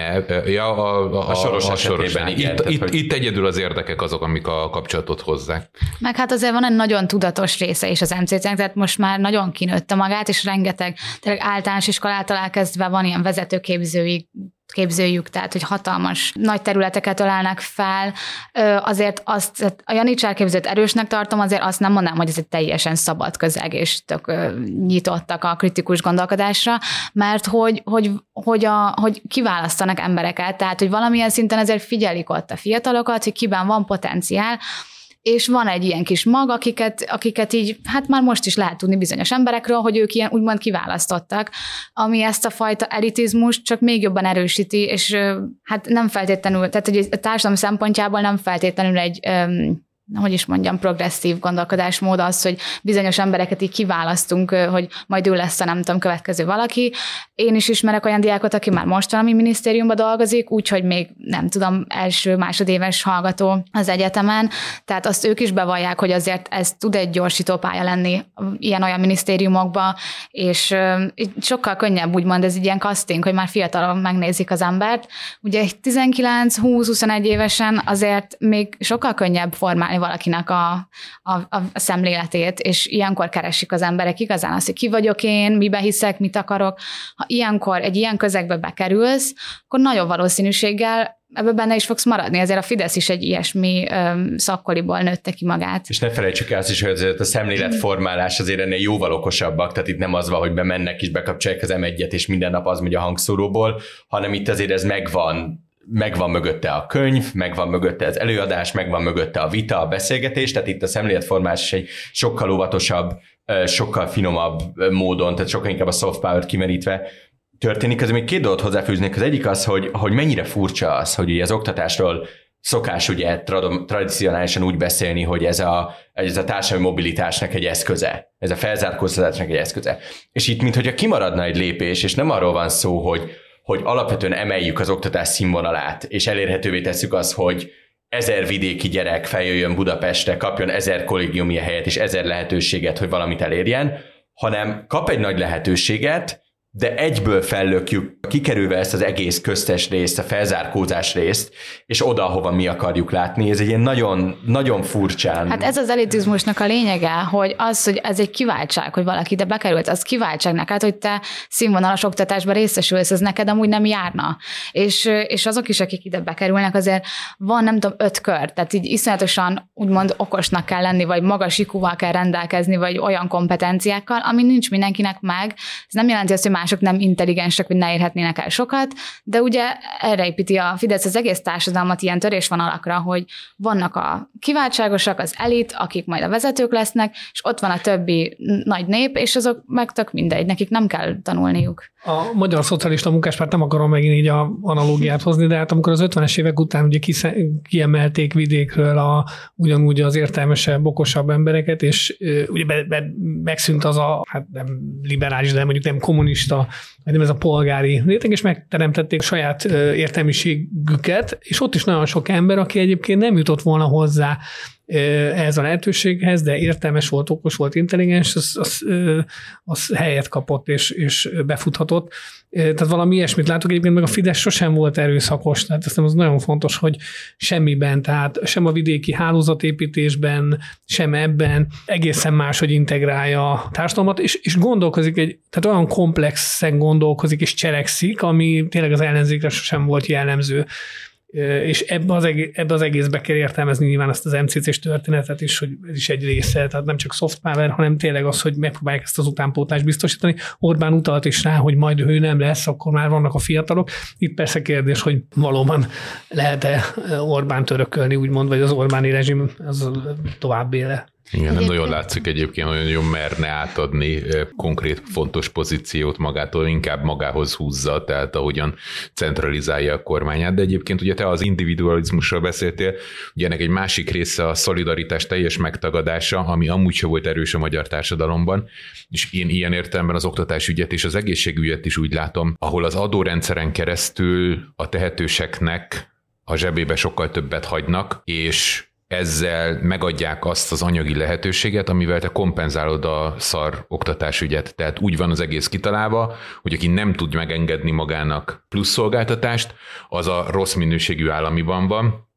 ja, a, a, a soros, a soros igen. Itt, tehát, itt, hogy... itt egyedül az érdekek azok, amik a kapcsolatot hozzák. Meg hát azért van egy nagyon tudatos része is az MCC-nek, tehát most már nagyon kinőtte magát, és rengeteg tényleg általános iskolától elkezdve van ilyen vezetőképzői képzőjük, tehát hogy hatalmas nagy területeket ölelnek fel. Azért azt, a Janicsár képzőt erősnek tartom, azért azt nem mondanám, hogy ez egy teljesen szabad közeg, és tök nyitottak a kritikus gondolkodásra, mert hogy, hogy, hogy, a, hogy kiválasztanak embereket, tehát hogy valamilyen szinten ezért figyelik ott a fiatalokat, hogy kiben van potenciál, és van egy ilyen kis mag, akiket, akiket így, hát már most is lehet tudni bizonyos emberekről, hogy ők ilyen úgymond kiválasztottak, ami ezt a fajta elitizmus csak még jobban erősíti, és hát nem feltétlenül, tehát hogy a társadalom szempontjából nem feltétlenül egy hogy is mondjam, progresszív gondolkodásmód az, hogy bizonyos embereket így kiválasztunk, hogy majd ő lesz a nem tudom, következő valaki. Én is ismerek olyan diákot, aki már most valami minisztériumban dolgozik, úgyhogy még nem tudom, első, másodéves hallgató az egyetemen, tehát azt ők is bevallják, hogy azért ez tud egy gyorsító pálya lenni ilyen-olyan minisztériumokba, és sokkal könnyebb úgymond ez egy ilyen casting, hogy már fiatalon megnézik az embert. Ugye 19-20-21 évesen azért még sokkal könnyebb formálni valakinek a, a, a szemléletét, és ilyenkor keresik az emberek igazán azt, hogy ki vagyok én, mibe hiszek, mit akarok. Ha ilyenkor egy ilyen közegbe bekerülsz, akkor nagyobb valószínűséggel ebben benne is fogsz maradni. Ezért a Fidesz is egy ilyesmi öm, szakkoliból nőtte ki magát. És ne felejtsük el azt is, hogy a szemléletformálás azért ennél jóval okosabbak, tehát itt nem az van, hogy bemennek és bekapcsolják az M1-et, és minden nap az megy a hangszóróból, hanem itt azért ez megvan megvan mögötte a könyv, megvan mögötte az előadás, megvan mögötte a vita, a beszélgetés, tehát itt a szemléletformás is egy sokkal óvatosabb, sokkal finomabb módon, tehát sokkal inkább a soft power-t kimerítve történik. Az még két dolgot hozzáfűznék. Az egyik az, hogy, hogy mennyire furcsa az, hogy az oktatásról szokás ugye tradicionálisan úgy beszélni, hogy ez a, ez a társadalmi mobilitásnak egy eszköze, ez a felzárkóztatásnak egy eszköze. És itt, mintha kimaradna egy lépés, és nem arról van szó, hogy, hogy alapvetően emeljük az oktatás színvonalát, és elérhetővé tesszük azt, hogy ezer vidéki gyerek feljöjjön Budapestre, kapjon ezer kollégiumi helyet és ezer lehetőséget, hogy valamit elérjen, hanem kap egy nagy lehetőséget, de egyből fellökjük, kikerülve ezt az egész köztes részt, a felzárkózás részt, és oda, ahova mi akarjuk látni. Ez egy ilyen nagyon, nagyon furcsán. Hát ez az elitizmusnak a lényege, hogy az, hogy ez egy kiváltság, hogy valaki ide bekerült, az kiváltság neked, hogy te színvonalas oktatásban részesülsz, ez neked amúgy nem járna. És, és azok is, akik ide bekerülnek, azért van, nem tudom, öt kör, tehát így iszonyatosan úgymond okosnak kell lenni, vagy magas ikúval kell rendelkezni, vagy olyan kompetenciákkal, ami nincs mindenkinek meg. Ez nem jelenti azt, hogy mások nem intelligensek, hogy ne érhetnének el sokat, de ugye erre építi a Fidesz az egész társadalmat ilyen törés van alakra, hogy vannak a kiváltságosak, az elit, akik majd a vezetők lesznek, és ott van a többi nagy nép, és azok meg tök mindegy, nekik nem kell tanulniuk. A Magyar Szocialista Munkáspárt nem akarom megint így a analógiát hozni, de hát amikor az 50-es évek után ugye kiemelték vidékről a, ugyanúgy az értelmesebb, okosabb embereket, és ugye be, megszűnt az a, hát nem liberális, de mondjuk nem kommunista, nem ez a polgári réteg, és megteremtették a saját értelmiségüket, és ott is nagyon sok ember, aki egyébként nem jutott volna hozzá ehhez a lehetőséghez, de értelmes volt, okos volt, intelligens, az, az, az helyet kapott és, és befuthatott. Tehát valami ilyesmit látok, egyébként meg a Fidesz sosem volt erőszakos, tehát ezt az nagyon fontos, hogy semmiben, tehát sem a vidéki hálózatépítésben, sem ebben egészen más, hogy integrálja a társadalmat, és, és gondolkozik, egy, tehát olyan komplexen gondolkozik és cselekszik, ami tényleg az ellenzékre sosem volt jellemző és ebbe az, egész, ebbe az egészbe kell értelmezni nyilván ezt az MCC-s történetet is, hogy ez is egy része, tehát nem csak soft power, hanem tényleg az, hogy megpróbálják ezt az utánpótlást biztosítani. Orbán utalt is rá, hogy majd ő nem lesz, akkor már vannak a fiatalok. Itt persze kérdés, hogy valóban lehet-e Orbán törökölni, úgymond, vagy az Orbáni rezsim az tovább éle. Igen, nem nagyon látszik egyébként, hogy nagyon merne átadni konkrét fontos pozíciót magától, inkább magához húzza, tehát ahogyan centralizálja a kormányát. De egyébként ugye te az individualizmusról beszéltél, ugye ennek egy másik része a szolidaritás teljes megtagadása, ami amúgy sem volt erős a magyar társadalomban, és én ilyen értelemben az oktatásügyet és az egészségügyet is úgy látom, ahol az adórendszeren keresztül a tehetőseknek a zsebébe sokkal többet hagynak, és ezzel megadják azt az anyagi lehetőséget, amivel te kompenzálod a szar oktatásügyet. Tehát úgy van az egész kitalálva, hogy aki nem tud megengedni magának plusz szolgáltatást, az a rossz minőségű államiban van,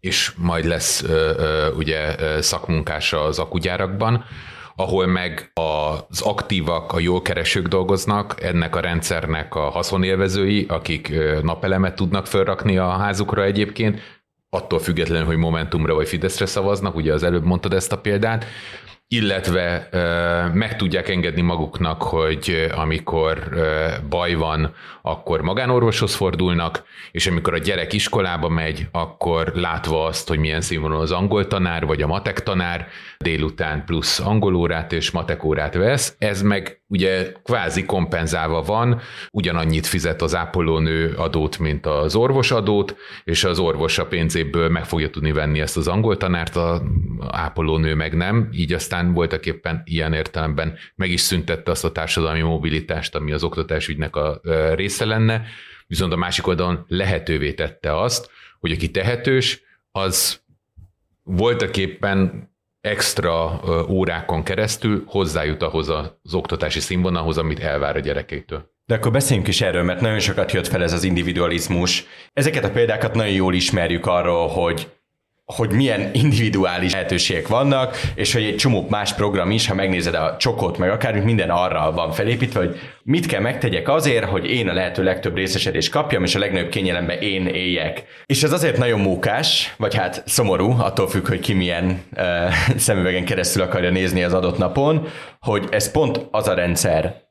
és majd lesz ö, ö, ugye szakmunkása az akugyárakban, ahol meg az aktívak, a jól keresők dolgoznak, ennek a rendszernek a haszonélvezői, akik napelemet tudnak felrakni a házukra egyébként, attól függetlenül, hogy Momentumra vagy Fideszre szavaznak, ugye az előbb mondtad ezt a példát, illetve meg tudják engedni maguknak, hogy amikor baj van, akkor magánorvoshoz fordulnak, és amikor a gyerek iskolába megy, akkor látva azt, hogy milyen színvonal az angol tanár, vagy a matek tanár, délután plusz angolórát és matekórát vesz, ez meg ugye kvázi kompenzálva van, ugyanannyit fizet az ápolónő adót, mint az orvos adót, és az orvos a pénzéből meg fogja tudni venni ezt az angol tanárt, a ápolónő meg nem, így aztán voltak éppen ilyen értelemben meg is szüntette azt a társadalmi mobilitást, ami az oktatásügynek a része lenne, viszont a másik oldalon lehetővé tette azt, hogy aki tehetős, az voltak éppen extra órákon keresztül hozzájut ahhoz az oktatási színvonalhoz, amit elvár a gyerekeitől. De akkor beszéljünk is erről, mert nagyon sokat jött fel ez az individualizmus. Ezeket a példákat nagyon jól ismerjük arról, hogy hogy milyen individuális lehetőségek vannak, és hogy egy csomó más program is, ha megnézed a csokot, meg akár minden arra van felépítve, hogy mit kell megtegyek azért, hogy én a lehető legtöbb részesedést kapjam, és a legnagyobb kényelembe én éljek. És ez azért nagyon mókás, vagy hát szomorú, attól függ, hogy ki milyen uh, szemüvegen keresztül akarja nézni az adott napon, hogy ez pont az a rendszer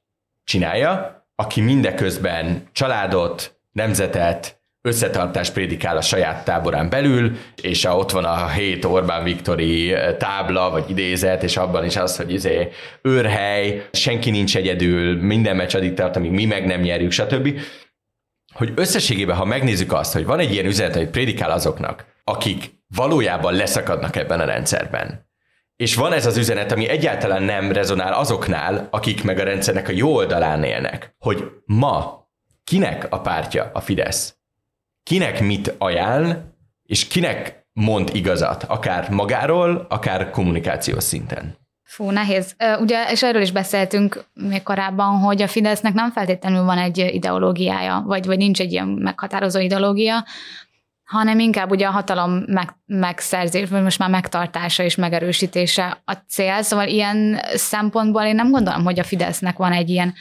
csinálja, aki mindeközben családot, nemzetet, összetartást prédikál a saját táborán belül, és a, ott van a hét Orbán Viktori tábla, vagy idézet, és abban is az, hogy izé, őrhely, senki nincs egyedül, minden meccs addig tart, amíg mi meg nem nyerjük, stb. Hogy összességében, ha megnézzük azt, hogy van egy ilyen üzenet, amit prédikál azoknak, akik valójában leszakadnak ebben a rendszerben, és van ez az üzenet, ami egyáltalán nem rezonál azoknál, akik meg a rendszernek a jó oldalán élnek, hogy ma kinek a pártja a Fidesz, kinek mit ajánl, és kinek mond igazat, akár magáról, akár kommunikációs szinten. Fú, nehéz. Ugye, és erről is beszéltünk még korábban, hogy a Fidesznek nem feltétlenül van egy ideológiája, vagy, vagy nincs egy ilyen meghatározó ideológia, hanem inkább ugye a hatalom meg, megszerzés, vagy most már megtartása és megerősítése a cél. Szóval ilyen szempontból én nem gondolom, hogy a Fidesznek van egy ilyen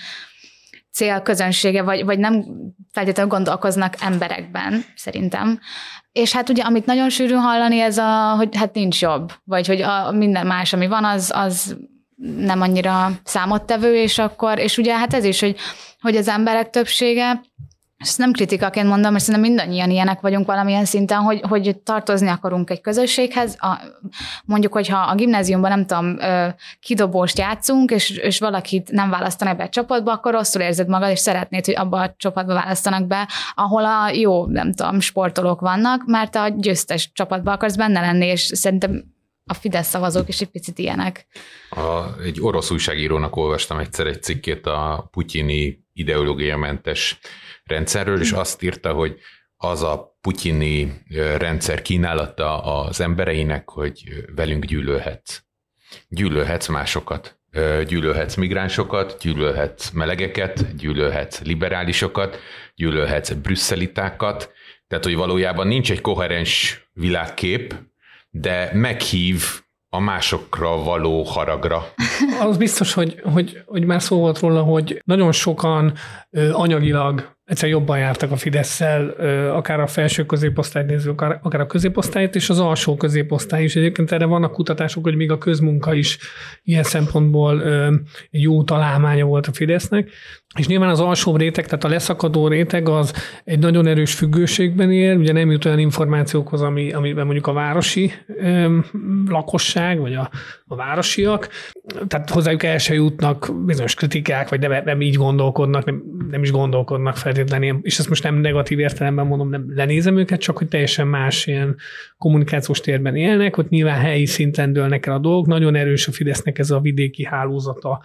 célközönsége, vagy, vagy nem feltétlenül gondolkoznak emberekben, szerintem. És hát ugye, amit nagyon sűrű hallani, ez a, hogy hát nincs jobb, vagy hogy a, minden más, ami van, az, az nem annyira számottevő, és akkor, és ugye hát ez is, hogy, hogy az emberek többsége ezt nem kritikaként mondom, mert szerintem mindannyian ilyenek vagyunk valamilyen szinten, hogy, hogy tartozni akarunk egy közösséghez. A, mondjuk, hogyha a gimnáziumban nem tudom, kidobóst játszunk, és, és valakit nem választanak be a csapatba, akkor rosszul érzed magad, és szeretnéd, hogy abba a csapatba választanak be, ahol a jó, nem tudom, sportolók vannak, mert a győztes csapatba akarsz benne lenni, és szerintem a Fidesz szavazók is egy picit ilyenek. A, egy orosz újságírónak olvastam egyszer egy cikkét a putyini ideológiamentes rendszerről, és azt írta, hogy az a putyini rendszer kínálata az embereinek, hogy velünk gyűlölhetsz. Gyűlölhetsz másokat. Gyűlölhetsz migránsokat, gyűlölhetsz melegeket, gyűlölhetsz liberálisokat, gyűlölhetsz brüsszelitákat, tehát hogy valójában nincs egy koherens világkép, de meghív a másokra való haragra. Az biztos, hogy, hogy, hogy már szó volt róla, hogy nagyon sokan ö, anyagilag egyszer jobban jártak a fidesz akár a felső középosztályt nézzük, akár, a középosztályt, és az alsó középosztály is. Egyébként erre vannak kutatások, hogy még a közmunka is ilyen szempontból jó találmánya volt a Fidesznek. És nyilván az alsó réteg, tehát a leszakadó réteg az egy nagyon erős függőségben él, ugye nem jut olyan információkhoz, ami, amiben mondjuk a városi ö, lakosság, vagy a, a városiak, tehát hozzájuk el se jutnak bizonyos kritikák, vagy nem, nem így gondolkodnak, nem, nem is gondolkodnak feltétlenül, és ezt most nem negatív értelemben mondom, nem lenézem őket, csak hogy teljesen más ilyen kommunikációs térben élnek, ott nyilván helyi szinten dőlnek el a dolgok, nagyon erős a Fidesznek ez a vidéki hálózata.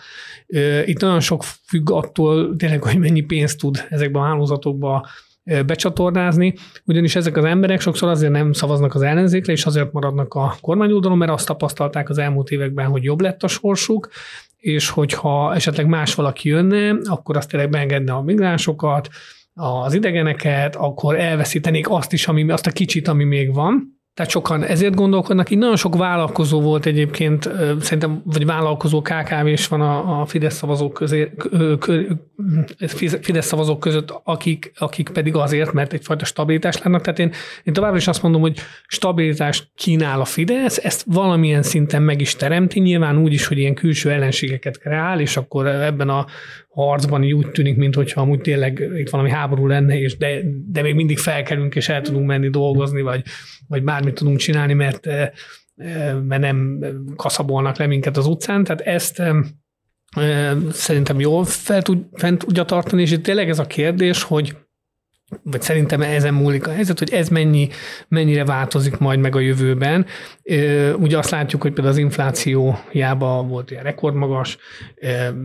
Itt nagyon sok függ attól tényleg, hogy mennyi pénzt tud ezekben a hálózatokba becsatornázni, ugyanis ezek az emberek sokszor azért nem szavaznak az ellenzékre, és azért maradnak a kormányoldalon, mert azt tapasztalták az elmúlt években, hogy jobb lett a sorsuk, és hogyha esetleg más valaki jönne, akkor azt tényleg beengedne a migránsokat, az idegeneket, akkor elveszítenék azt is, ami, azt a kicsit, ami még van, tehát sokan ezért gondolkodnak. Így nagyon sok vállalkozó volt egyébként, szerintem, vagy vállalkozó KKV is van a, a Fidesz szavazók közé, Fidesz szavazók között, akik, akik pedig azért, mert egyfajta stabilitást látnak. Tehát én, én továbbra is azt mondom, hogy stabilitást kínál a Fidesz, ezt valamilyen szinten meg is teremti, nyilván úgy is, hogy ilyen külső ellenségeket kreál, és akkor ebben a harcban így úgy tűnik, mintha amúgy tényleg itt valami háború lenne, és de, de még mindig felkelünk, és el tudunk menni dolgozni, vagy, vagy bármit tudunk csinálni, mert, eh, eh, mert nem kaszabolnak le minket az utcán. Tehát ezt eh, szerintem jól fel tud, fent tudja tartani, és itt tényleg ez a kérdés, hogy vagy szerintem ezen múlik a helyzet, hogy ez mennyi, mennyire változik majd meg a jövőben. Ugye azt látjuk, hogy például az inflációjában volt ilyen rekordmagas,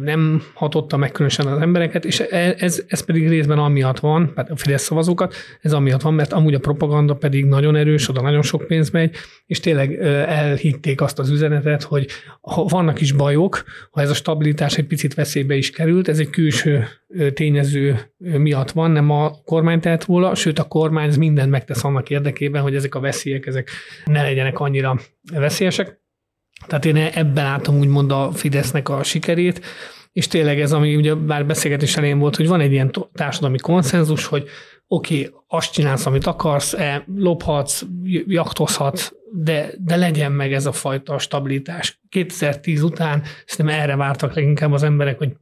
nem hatotta meg különösen az embereket, és e, ez, ez pedig részben amiatt van, hát a Fidesz szavazókat, ez amiatt van, mert amúgy a propaganda pedig nagyon erős, oda nagyon sok pénz megy, és tényleg elhitték azt az üzenetet, hogy ha vannak is bajok, ha ez a stabilitás egy picit veszélybe is került, ez egy külső tényező miatt van, nem a kormány tehet róla, sőt a kormány mindent megtesz annak érdekében, hogy ezek a veszélyek ezek ne legyenek annyira veszélyesek. Tehát én ebben látom úgymond a Fidesznek a sikerét, és tényleg ez, ami ugye bár beszélgetés elején volt, hogy van egy ilyen társadalmi konszenzus, hogy oké, okay, azt csinálsz, amit akarsz, e, lophatsz, jaktozhatsz, de, de legyen meg ez a fajta stabilitás. 2010 után szerintem erre vártak leginkább az emberek, hogy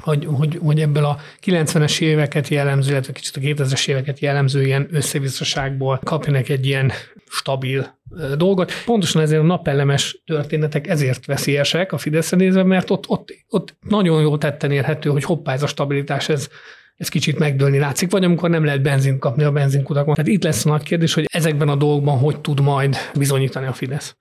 hogy, hogy, hogy ebből a 90-es éveket jellemző, illetve kicsit a 2000-es éveket jellemző ilyen összevisszaságból kapjanak egy ilyen stabil dolgot. Pontosan ezért a napellemes történetek ezért veszélyesek a Fideszre nézve, mert ott, ott, ott nagyon jól tetten érhető, hogy hoppá, ez a stabilitás, ez, ez kicsit megdőlni látszik, vagy amikor nem lehet benzint kapni a benzinkutakon. Tehát itt lesz a nagy kérdés, hogy ezekben a dolgokban hogy tud majd bizonyítani a Fidesz.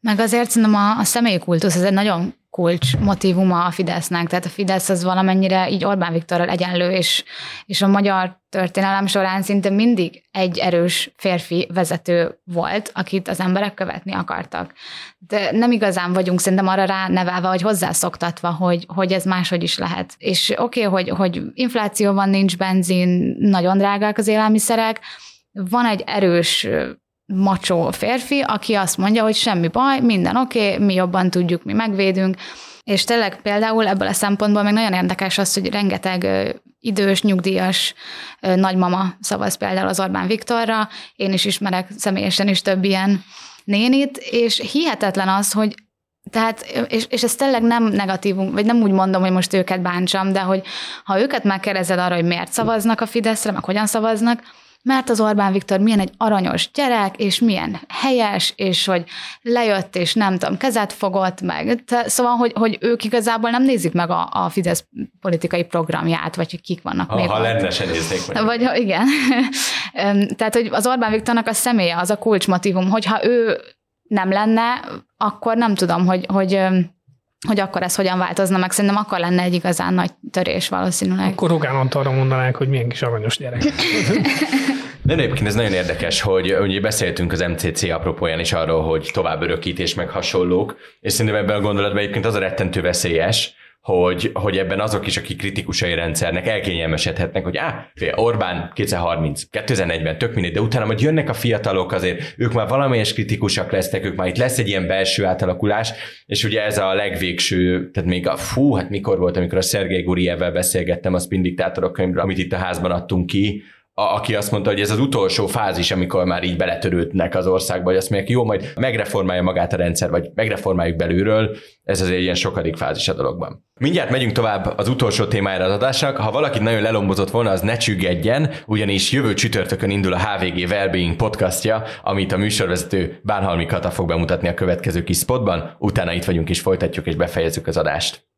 Meg azért szerintem a, a személyi kultusz, ez egy nagyon kulcs motivuma a Fidesznek, tehát a Fidesz az valamennyire így Orbán Viktorral egyenlő, és, és a magyar történelem során szinte mindig egy erős férfi vezető volt, akit az emberek követni akartak. De nem igazán vagyunk szerintem arra rá nevelve, vagy hozzászoktatva, hogy, hogy ez máshogy is lehet. És oké, okay, hogy, hogy infláció van, nincs benzin, nagyon drágák az élelmiszerek, van egy erős macsó férfi, aki azt mondja, hogy semmi baj, minden oké, okay, mi jobban tudjuk, mi megvédünk, és tényleg például ebből a szempontból még nagyon érdekes az, hogy rengeteg idős, nyugdíjas nagymama szavaz például az Orbán Viktorra, én is ismerek személyesen is több ilyen nénit, és hihetetlen az, hogy tehát, és, és ez tényleg nem negatívum, vagy nem úgy mondom, hogy most őket bántsam, de hogy ha őket megkérdezed arra, hogy miért szavaznak a Fideszre, meg hogyan szavaznak, mert az Orbán Viktor milyen egy aranyos gyerek, és milyen helyes, és hogy lejött, és nem tudom, kezet fogott meg. Szóval, hogy, hogy ők igazából nem nézik meg a, a Fidesz politikai programját, vagy hogy kik vannak ha, még. Ha lenne, se néznék meg. Vagy, igen. Tehát, hogy az Orbán Viktornak a személye az a kulcsmotivum, hogyha ő nem lenne, akkor nem tudom, hogy, hogy hogy akkor ez hogyan változna meg. Szerintem akkor lenne egy igazán nagy törés valószínűleg. Akkor Rogán Antalra mondanák, hogy milyen kis aranyos gyerek. De egyébként ez nagyon érdekes, hogy ugye beszéltünk az MCC apropóján is arról, hogy tovább örökítés meg hasonlók, és szerintem ebben a gondolatban egyébként az a rettentő veszélyes, hogy, hogy ebben azok is, akik kritikusai rendszernek elkényelmesedhetnek, hogy á, Orbán 2030, 2040, tök mindegy, de utána majd jönnek a fiatalok azért, ők már valamelyes kritikusak lesznek, ők már itt lesz egy ilyen belső átalakulás, és ugye ez a legvégső, tehát még a fú, hát mikor volt, amikor a Szergei Gurievvel beszélgettem a Spin Diktátorok könyvről, amit itt a házban adtunk ki, aki azt mondta, hogy ez az utolsó fázis, amikor már így beletörődnek az országba, hogy azt mondják, jó, majd megreformálja magát a rendszer, vagy megreformáljuk belülről, ez azért ilyen sokadik fázis a dologban. Mindjárt megyünk tovább az utolsó témára az adásnak. Ha valaki nagyon lelombozott volna, az ne csüggedjen, ugyanis jövő csütörtökön indul a HVG Wellbeing podcastja, amit a műsorvezető Bánhalmi Kata fog bemutatni a következő kis spotban. Utána itt vagyunk és folytatjuk és befejezzük az adást.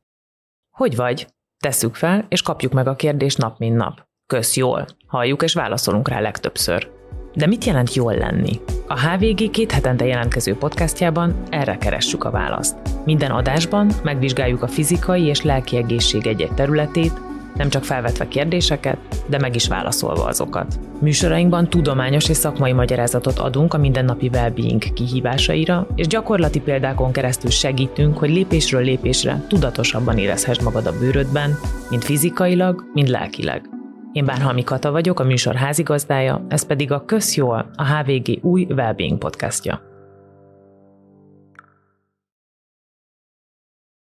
Hogy vagy? Tesszük fel, és kapjuk meg a kérdést nap mint nap. Kösz jól. Halljuk és válaszolunk rá legtöbbször. De mit jelent jól lenni? A HVG két hetente jelentkező podcastjában erre keressük a választ. Minden adásban megvizsgáljuk a fizikai és lelki egészség egy-egy területét, nem csak felvetve kérdéseket, de meg is válaszolva azokat. Műsorainkban tudományos és szakmai magyarázatot adunk a mindennapi well-being kihívásaira, és gyakorlati példákon keresztül segítünk, hogy lépésről lépésre tudatosabban érezhess magad a bőrödben, mind fizikailag, mind lelkileg. Én Bárhalmi Kata vagyok, a műsor házigazdája, ez pedig a Közjól, a HVG új Wellbeing podcastja.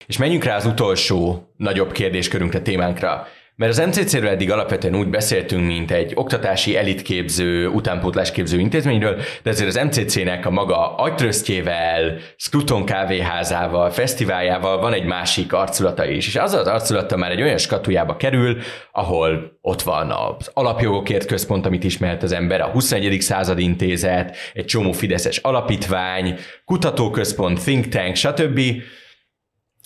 És menjünk rá az utolsó nagyobb kérdéskörünkre, témánkra. Mert az MCC-ről eddig alapvetően úgy beszéltünk, mint egy oktatási elitképző, utánpótlásképző intézményről, de ezért az MCC-nek a maga agytröztjével, Scruton kávéházával, fesztiváljával van egy másik arculata is. És az az arculata már egy olyan skatujába kerül, ahol ott van az alapjogokért központ, amit ismert az ember, a 21. század intézet, egy csomó fideszes alapítvány, kutatóközpont, think tank, stb.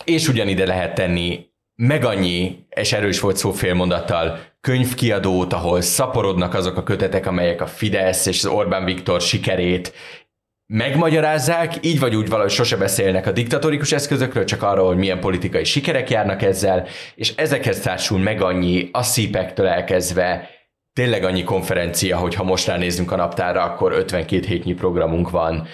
És ugyanide lehet tenni meg annyi, és erős volt szó félmondattal, könyvkiadót, ahol szaporodnak azok a kötetek, amelyek a Fidesz és az Orbán Viktor sikerét megmagyarázzák, így vagy úgy valahogy sose beszélnek a diktatórikus eszközökről, csak arról, hogy milyen politikai sikerek járnak ezzel, és ezekhez társul meg annyi a szípektől elkezdve, tényleg annyi konferencia, hogy ha most ránézzünk a naptára, akkor 52 hétnyi programunk van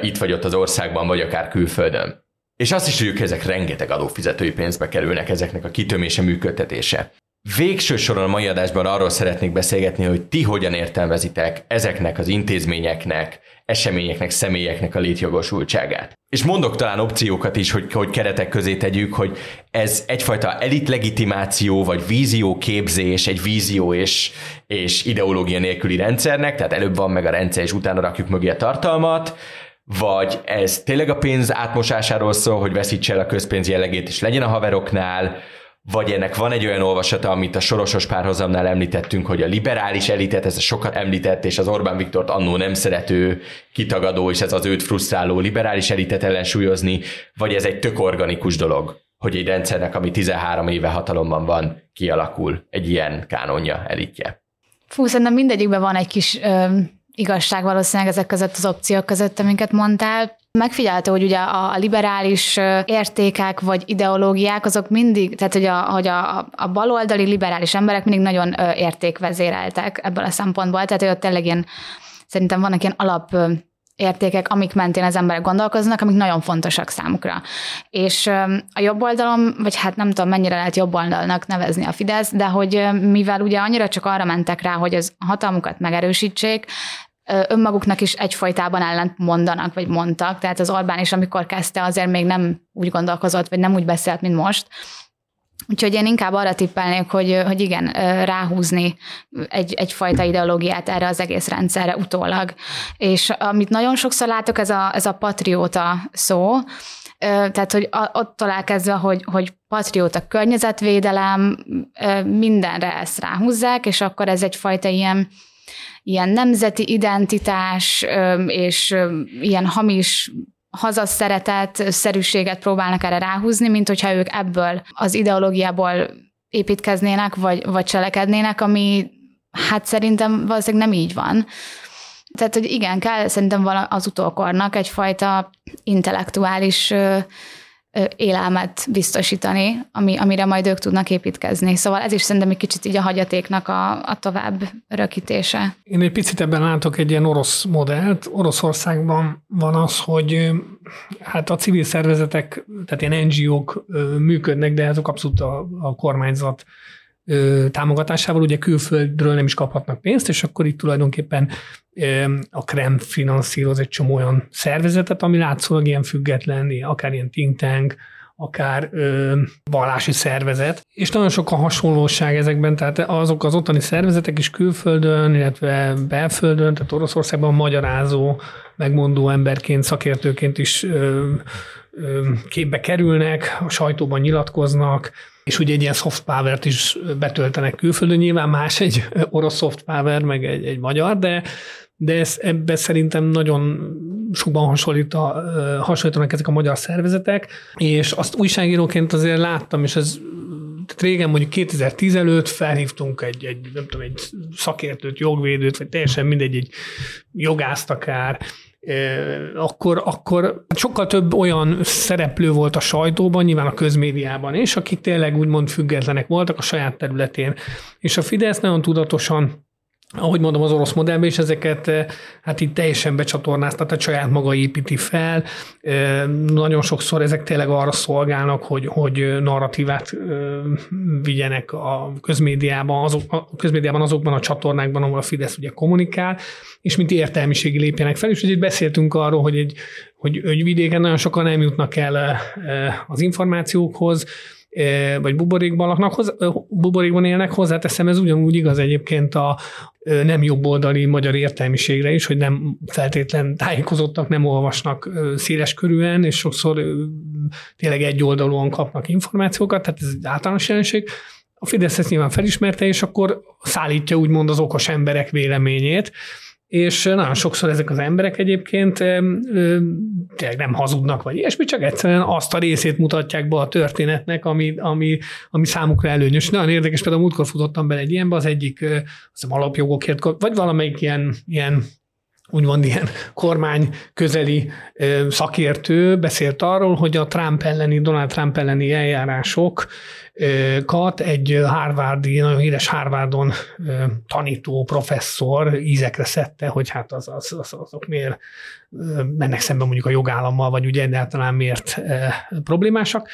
itt vagy ott az országban, vagy akár külföldön. És azt is tudjuk, hogy ezek rengeteg adófizetői pénzbe kerülnek ezeknek a kitömése, működtetése. Végső soron a mai adásban arról szeretnék beszélgetni, hogy ti hogyan értelmezitek ezeknek az intézményeknek, eseményeknek, személyeknek a létjogosultságát. És mondok talán opciókat is, hogy, hogy keretek közé tegyük, hogy ez egyfajta elit legitimáció, vagy vízió képzés, egy vízió és, és ideológia nélküli rendszernek, tehát előbb van meg a rendszer, és utána rakjuk mögé a tartalmat, vagy ez tényleg a pénz átmosásáról szól, hogy veszítse el a közpénz jellegét, és legyen a haveroknál, vagy ennek van egy olyan olvasata, amit a sorosos párhozamnál említettünk, hogy a liberális elitet, ez a sokat említett, és az Orbán Viktort annó nem szerető, kitagadó, és ez az őt frusztráló liberális elitet ellensúlyozni, vagy ez egy tök organikus dolog, hogy egy rendszernek, ami 13 éve hatalomban van, kialakul egy ilyen kánonja, elitje. Fú, szerintem mindegyikben van egy kis ö, igazság valószínűleg ezek között az opciók között, amiket mondtál. Megfigyelhető, hogy ugye a liberális értékek vagy ideológiák azok mindig, tehát hogy a, hogy a, a baloldali liberális emberek mindig nagyon értékvezéreltek ebből a szempontból, tehát hogy ott tényleg ilyen, szerintem vannak ilyen alap értékek, amik mentén az emberek gondolkoznak, amik nagyon fontosak számukra. És a jobb oldalon, vagy hát nem tudom, mennyire lehet jobb oldalnak nevezni a Fidesz, de hogy mivel ugye annyira csak arra mentek rá, hogy az hatalmukat megerősítsék, önmaguknak is egyfajtában ellent mondanak, vagy mondtak. Tehát az Orbán is, amikor kezdte, azért még nem úgy gondolkozott, vagy nem úgy beszélt, mint most. Úgyhogy én inkább arra tippelnék, hogy, hogy igen, ráhúzni egy, egyfajta ideológiát erre az egész rendszerre utólag. És amit nagyon sokszor látok, ez a, ez a patrióta szó, tehát, hogy attól elkezdve, hogy, hogy patrióta környezetvédelem, mindenre ezt ráhúzzák, és akkor ez egyfajta ilyen, ilyen nemzeti identitás és ilyen hamis hazaszeretet, szerűséget próbálnak erre ráhúzni, mint hogyha ők ebből az ideológiából építkeznének, vagy, vagy cselekednének, ami hát szerintem valószínűleg nem így van. Tehát, hogy igen, kell szerintem az utókornak egyfajta intellektuális élelmet biztosítani, ami, amire majd ők tudnak építkezni. Szóval ez is szerintem egy kicsit így a hagyatéknak a, a tovább rökítése. Én egy picit ebben látok egy ilyen orosz modellt. Oroszországban van az, hogy hát a civil szervezetek, tehát ilyen NGO-k működnek, de azok abszolút a, a kormányzat támogatásával ugye külföldről nem is kaphatnak pénzt, és akkor itt tulajdonképpen a Krem finanszíroz egy csomó olyan szervezetet, ami látszólag ilyen független, akár ilyen think tank, akár ö, vallási szervezet, és nagyon sok a hasonlóság ezekben, tehát azok az ottani szervezetek is külföldön, illetve belföldön, tehát Oroszországban magyarázó, megmondó emberként, szakértőként is ö, ö, képbe kerülnek, a sajtóban nyilatkoznak, és ugye egy ilyen soft power-t is betöltenek külföldön, nyilván más egy orosz soft power, meg egy, egy magyar, de, de ez, ebbe szerintem nagyon sokban hasonlít a, hasonlítanak ezek a magyar szervezetek, és azt újságíróként azért láttam, és ez tehát régen mondjuk 2010 előtt felhívtunk egy, egy, nem tudom, egy szakértőt, jogvédőt, vagy teljesen mindegy, egy jogászt akár, akkor, akkor sokkal több olyan szereplő volt a sajtóban, nyilván a közmédiában és akik tényleg úgymond függetlenek voltak a saját területén. És a Fidesz nagyon tudatosan ahogy mondom, az orosz modellben is ezeket eh, hát itt teljesen becsatornázta, tehát saját maga építi fel. Eh, nagyon sokszor ezek tényleg arra szolgálnak, hogy, hogy narratívát eh, vigyenek a közmédiában, azok, a közmédiában azokban a csatornákban, ahol a Fidesz ugye kommunikál, és mint értelmiségi lépjenek fel. És ugye beszéltünk arról, hogy, egy, hogy, hogy vidéken nagyon sokan nem jutnak el az információkhoz, vagy buborékban laknak, buborékban élnek, hozzáteszem, ez ugyanúgy igaz egyébként a nem jobboldali magyar értelmiségre is, hogy nem feltétlen tájékozottak, nem olvasnak széles körűen, és sokszor tényleg egy oldalúan kapnak információkat, tehát ez egy általános jelenség. A Fidesz ezt nyilván felismerte, és akkor szállítja úgymond az okos emberek véleményét, és nagyon sokszor ezek az emberek egyébként tényleg nem hazudnak, vagy ilyesmi, csak egyszerűen azt a részét mutatják be a történetnek, ami, ami, ami számukra előnyös. Nagyon érdekes, például múltkor futottam bele egy ilyenbe, az egyik az alapjogokért, vagy valamelyik ilyen, ilyen úgymond ilyen kormány közeli szakértő beszélt arról, hogy a Trump elleni, Donald Trump elleni eljárások kat egy Harvardi, nagyon híres Harvardon tanító professzor ízekre szedte, hogy hát az, az, az, azok miért mennek szembe mondjuk a jogállammal, vagy ugye egyáltalán miért problémásak.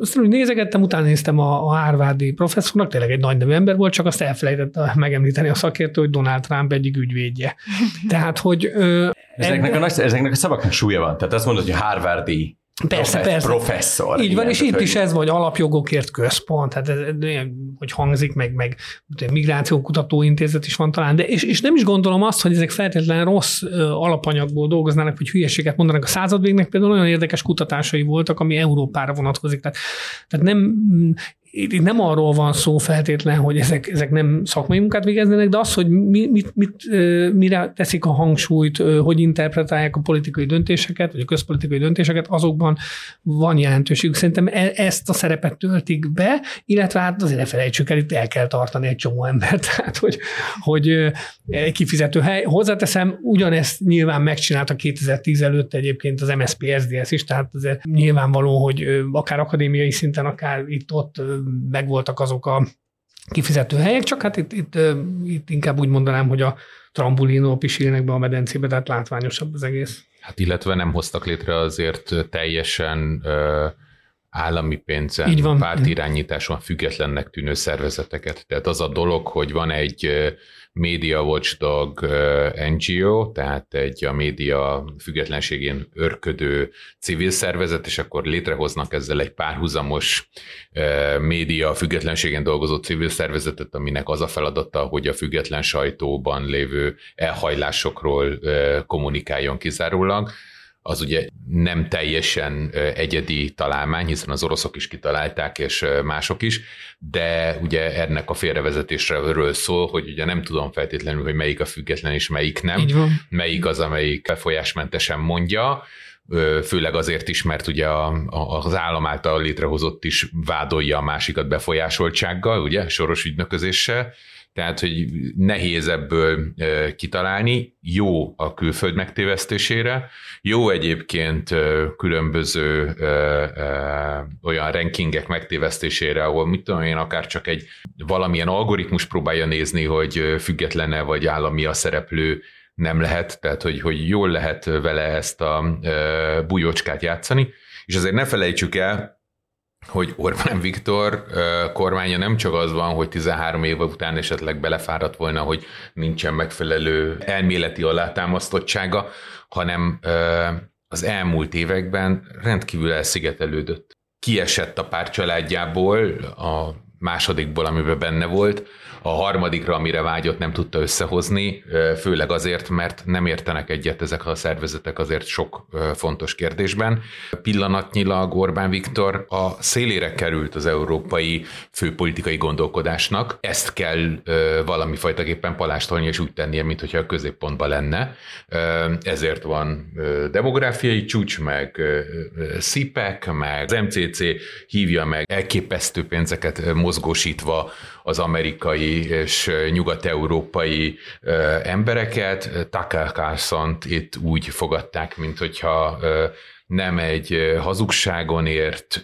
Aztán úgy nézegettem, utána néztem a, a Harvardi professzornak, tényleg egy nagy nevű ember volt, csak azt elfelejtette megemlíteni a szakértő, hogy Donald Trump egyik ügyvédje. Tehát, hogy... Ö, ezeknek, a, ezeknek a szavaknak súlya van. Tehát azt mondod, hogy Harvardi Persze, Profesz, persze. Professzor. Így van, és itt is ez vagy alapjogokért központ, hát ez, hogy hangzik, meg, meg migrációkutató intézet is van talán, de és, és nem is gondolom azt, hogy ezek feltétlenül rossz alapanyagból dolgoznának, vagy hülyeséget mondanak. A századvégnek például olyan érdekes kutatásai voltak, ami Európára vonatkozik. Tehát, tehát nem itt nem arról van szó feltétlen, hogy ezek, ezek nem szakmai munkát végeznének, de az, hogy mi, mit, mit, mire teszik a hangsúlyt, hogy interpretálják a politikai döntéseket, vagy a közpolitikai döntéseket, azokban van jelentőségük. Szerintem e, ezt a szerepet töltik be, illetve hát azért ne felejtsük el, itt el kell tartani egy csomó embert, tehát hogy, hogy egy kifizető hely. Hozzáteszem, ugyanezt nyilván megcsinálta 2010 előtt egyébként az MSZP SZDSZ is, tehát azért nyilvánvaló, hogy akár akadémiai szinten, akár itt-ott megvoltak azok a kifizető helyek, csak hát itt, itt, itt inkább úgy mondanám, hogy a trambulinóp is élnek be a medencébe, tehát látványosabb az egész. Hát illetve nem hoztak létre azért teljesen ö, állami pénzen, Így van. pártirányításon függetlennek tűnő szervezeteket. Tehát az a dolog, hogy van egy Media Watchdog NGO, tehát egy a média függetlenségén örködő civil szervezet, és akkor létrehoznak ezzel egy párhuzamos média függetlenségen dolgozó civil szervezetet, aminek az a feladata, hogy a független sajtóban lévő elhajlásokról kommunikáljon kizárólag az ugye nem teljesen egyedi találmány, hiszen az oroszok is kitalálták, és mások is, de ugye ennek a félrevezetésről szól, hogy ugye nem tudom feltétlenül, hogy melyik a független és melyik nem, melyik az, amelyik befolyásmentesen mondja, főleg azért is, mert ugye a, a, az állam által létrehozott is vádolja a másikat befolyásoltsággal, ugye, soros ügynöközéssel, tehát, hogy nehéz ebből kitalálni, jó a külföld megtévesztésére, jó egyébként különböző olyan rankingek megtévesztésére, ahol mit tudom én, akár csak egy valamilyen algoritmus próbálja nézni, hogy függetlene vagy állami a szereplő, nem lehet, tehát hogy, hogy jól lehet vele ezt a bujócskát játszani, és azért ne felejtsük el, hogy Orbán Viktor kormánya nem csak az van, hogy 13 év után esetleg belefáradt volna, hogy nincsen megfelelő elméleti alátámasztottsága, hanem az elmúlt években rendkívül elszigetelődött. Kiesett a pár családjából, a másodikból, amiben benne volt, a harmadikra, amire vágyott, nem tudta összehozni, főleg azért, mert nem értenek egyet ezek a szervezetek azért sok fontos kérdésben. Pillanatnyilag Orbán Viktor a szélére került az európai főpolitikai gondolkodásnak. Ezt kell valami fajtaképpen palástolni és úgy tennie, mintha a középpontban lenne. Ezért van demográfiai csúcs, meg SZIPEK, meg az MCC hívja meg elképesztő pénzeket mozgósítva az amerikai és nyugat-európai embereket. Tucker carlson itt úgy fogadták, mint hogyha nem egy hazugságon ért,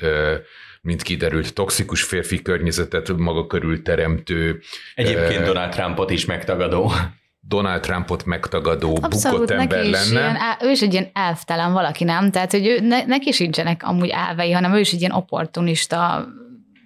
mint kiderült, toxikus férfi környezetet maga körül teremtő. Egyébként uh, Donald Trumpot is megtagadó. Donald Trumpot megtagadó, Abszolút, bukott ember lenne. Ilyen, ő is egy ilyen elvtelen valaki, nem? Tehát, hogy ő, ne, neki sincsenek amúgy elvei, hanem ő is egy ilyen opportunista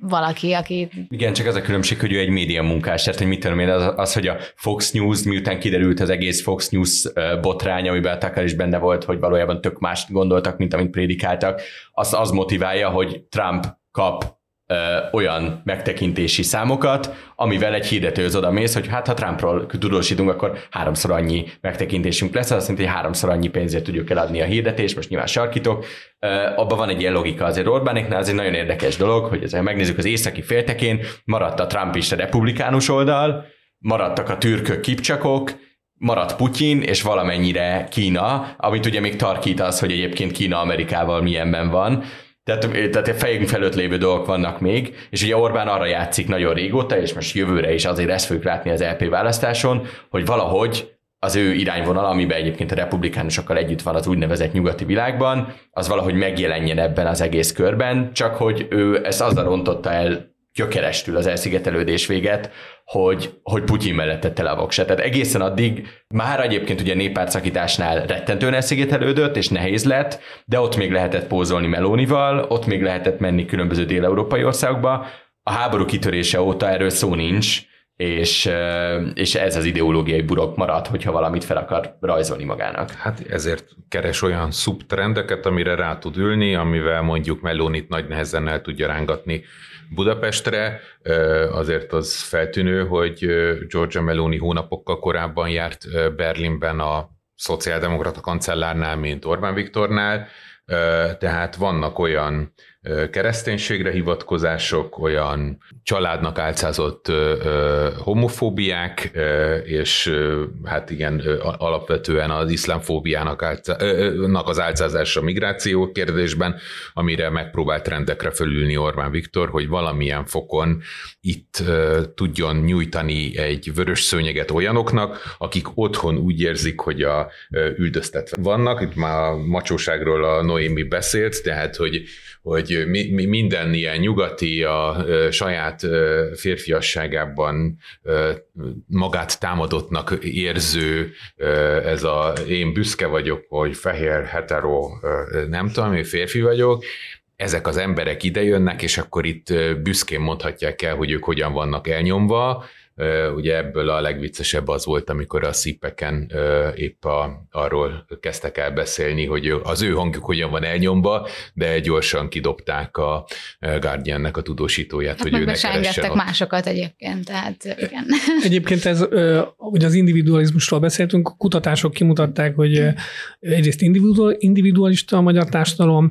valaki, aki... Igen, csak az a különbség, hogy ő egy média munkás, tehát hogy mit tudom én, az, az, hogy a Fox News, miután kiderült az egész Fox News botrány, amiben Tucker is benne volt, hogy valójában tök más gondoltak, mint amit prédikáltak, az, az motiválja, hogy Trump kap ö, olyan megtekintési számokat, amivel egy hirdetőhöz oda mész, hogy hát ha Trumpról tudósítunk, akkor háromszor annyi megtekintésünk lesz, azt jelenti, hogy háromszor annyi pénzért tudjuk eladni a hirdetést, most nyilván sarkítok. Ö, abban van egy ilyen logika azért Orbánéknál, ez egy nagyon érdekes dolog, hogy ezzel megnézzük az északi féltekén, maradt a Trump is a republikánus oldal, maradtak a türkök kipcsakok, maradt Putyin, és valamennyire Kína, amit ugye még tarkít az, hogy egyébként Kína Amerikával milyenben van, tehát, tehát a fejünk felett lévő dolgok vannak még, és ugye Orbán arra játszik nagyon régóta, és most jövőre is azért ezt fogjuk látni az LP választáson, hogy valahogy az ő irányvonal, amiben egyébként a republikánusokkal együtt van az úgynevezett nyugati világban, az valahogy megjelenjen ebben az egész körben, csak hogy ő ezt azzal rontotta el gyökerestül az elszigetelődés véget, hogy, hogy Putyin mellett tette le a voksát. Tehát egészen addig már egyébként ugye néppártszakításnál rettentően elszigetelődött, és nehéz lett, de ott még lehetett pózolni Melónival, ott még lehetett menni különböző dél-európai országokba. A háború kitörése óta erről szó nincs, és, és ez az ideológiai burok marad, hogyha valamit fel akar rajzolni magának. Hát ezért keres olyan szubtrendeket, amire rá tud ülni, amivel mondjuk Melónit nagy nehezen el tudja rángatni Budapestre. Azért az feltűnő, hogy Georgia Meloni hónapokkal korábban járt Berlinben a szociáldemokrata kancellárnál, mint Orbán Viktornál, tehát vannak olyan kereszténységre hivatkozások, olyan családnak álcázott homofóbiák, és hát igen, alapvetően az iszlámfóbiának az álcázása migráció kérdésben, amire megpróbált rendekre fölülni Orbán Viktor, hogy valamilyen fokon itt tudjon nyújtani egy vörös szőnyeget olyanoknak, akik otthon úgy érzik, hogy a üldöztetve vannak. Itt már a macsóságról a Noémi beszélt, tehát hogy hogy mi, mi minden ilyen nyugati a saját férfiasságában magát támadottnak érző, ez a én büszke vagyok, hogy fehér, hetero, nem tudom, én férfi vagyok, ezek az emberek idejönnek, és akkor itt büszkén mondhatják el, hogy ők hogyan vannak elnyomva, Ugye ebből a legviccesebb az volt, amikor a szipeken épp a, arról kezdtek el beszélni, hogy az ő hangjuk hogyan van elnyomva, de gyorsan kidobták a Guardiannek a tudósítóját, hát hogy ő ne keressen másokat egyébként, tehát igen. Egyébként ez, ugye az individualizmusról beszéltünk, a kutatások kimutatták, hogy egyrészt individualista a magyar társadalom,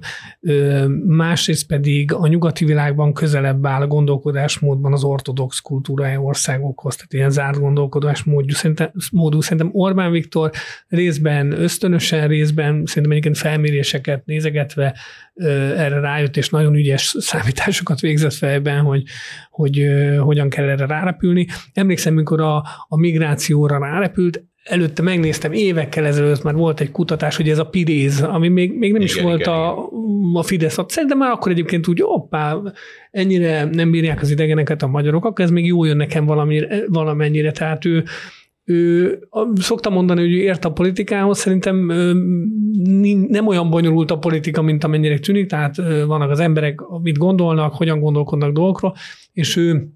másrészt pedig a nyugati világban közelebb áll a gondolkodásmódban az ortodox kultúrája országok dolgokhoz, tehát ilyen zárt gondolkodás módú. Szerintem, módú. Szerintem Orbán Viktor részben ösztönösen, részben szerintem egyébként felméréseket nézegetve erre rájött, és nagyon ügyes számításokat végzett fejben, hogy, hogy hogyan kell erre rárepülni. Emlékszem, mikor a, a migrációra rárepült, előtte megnéztem, évekkel ezelőtt már volt egy kutatás, hogy ez a piréz, ami még, még nem igen, is volt igen, a, a Fidesz. Szerintem már akkor egyébként úgy, hoppá, ennyire nem bírják az idegeneket a magyarok, akkor ez még jó jön nekem valamire, valamennyire. Tehát ő, ő szokta mondani, hogy ő ért a politikához, szerintem nem olyan bonyolult a politika, mint amennyire tűnik, tehát vannak az emberek, mit gondolnak, hogyan gondolkodnak dolgokról, és ő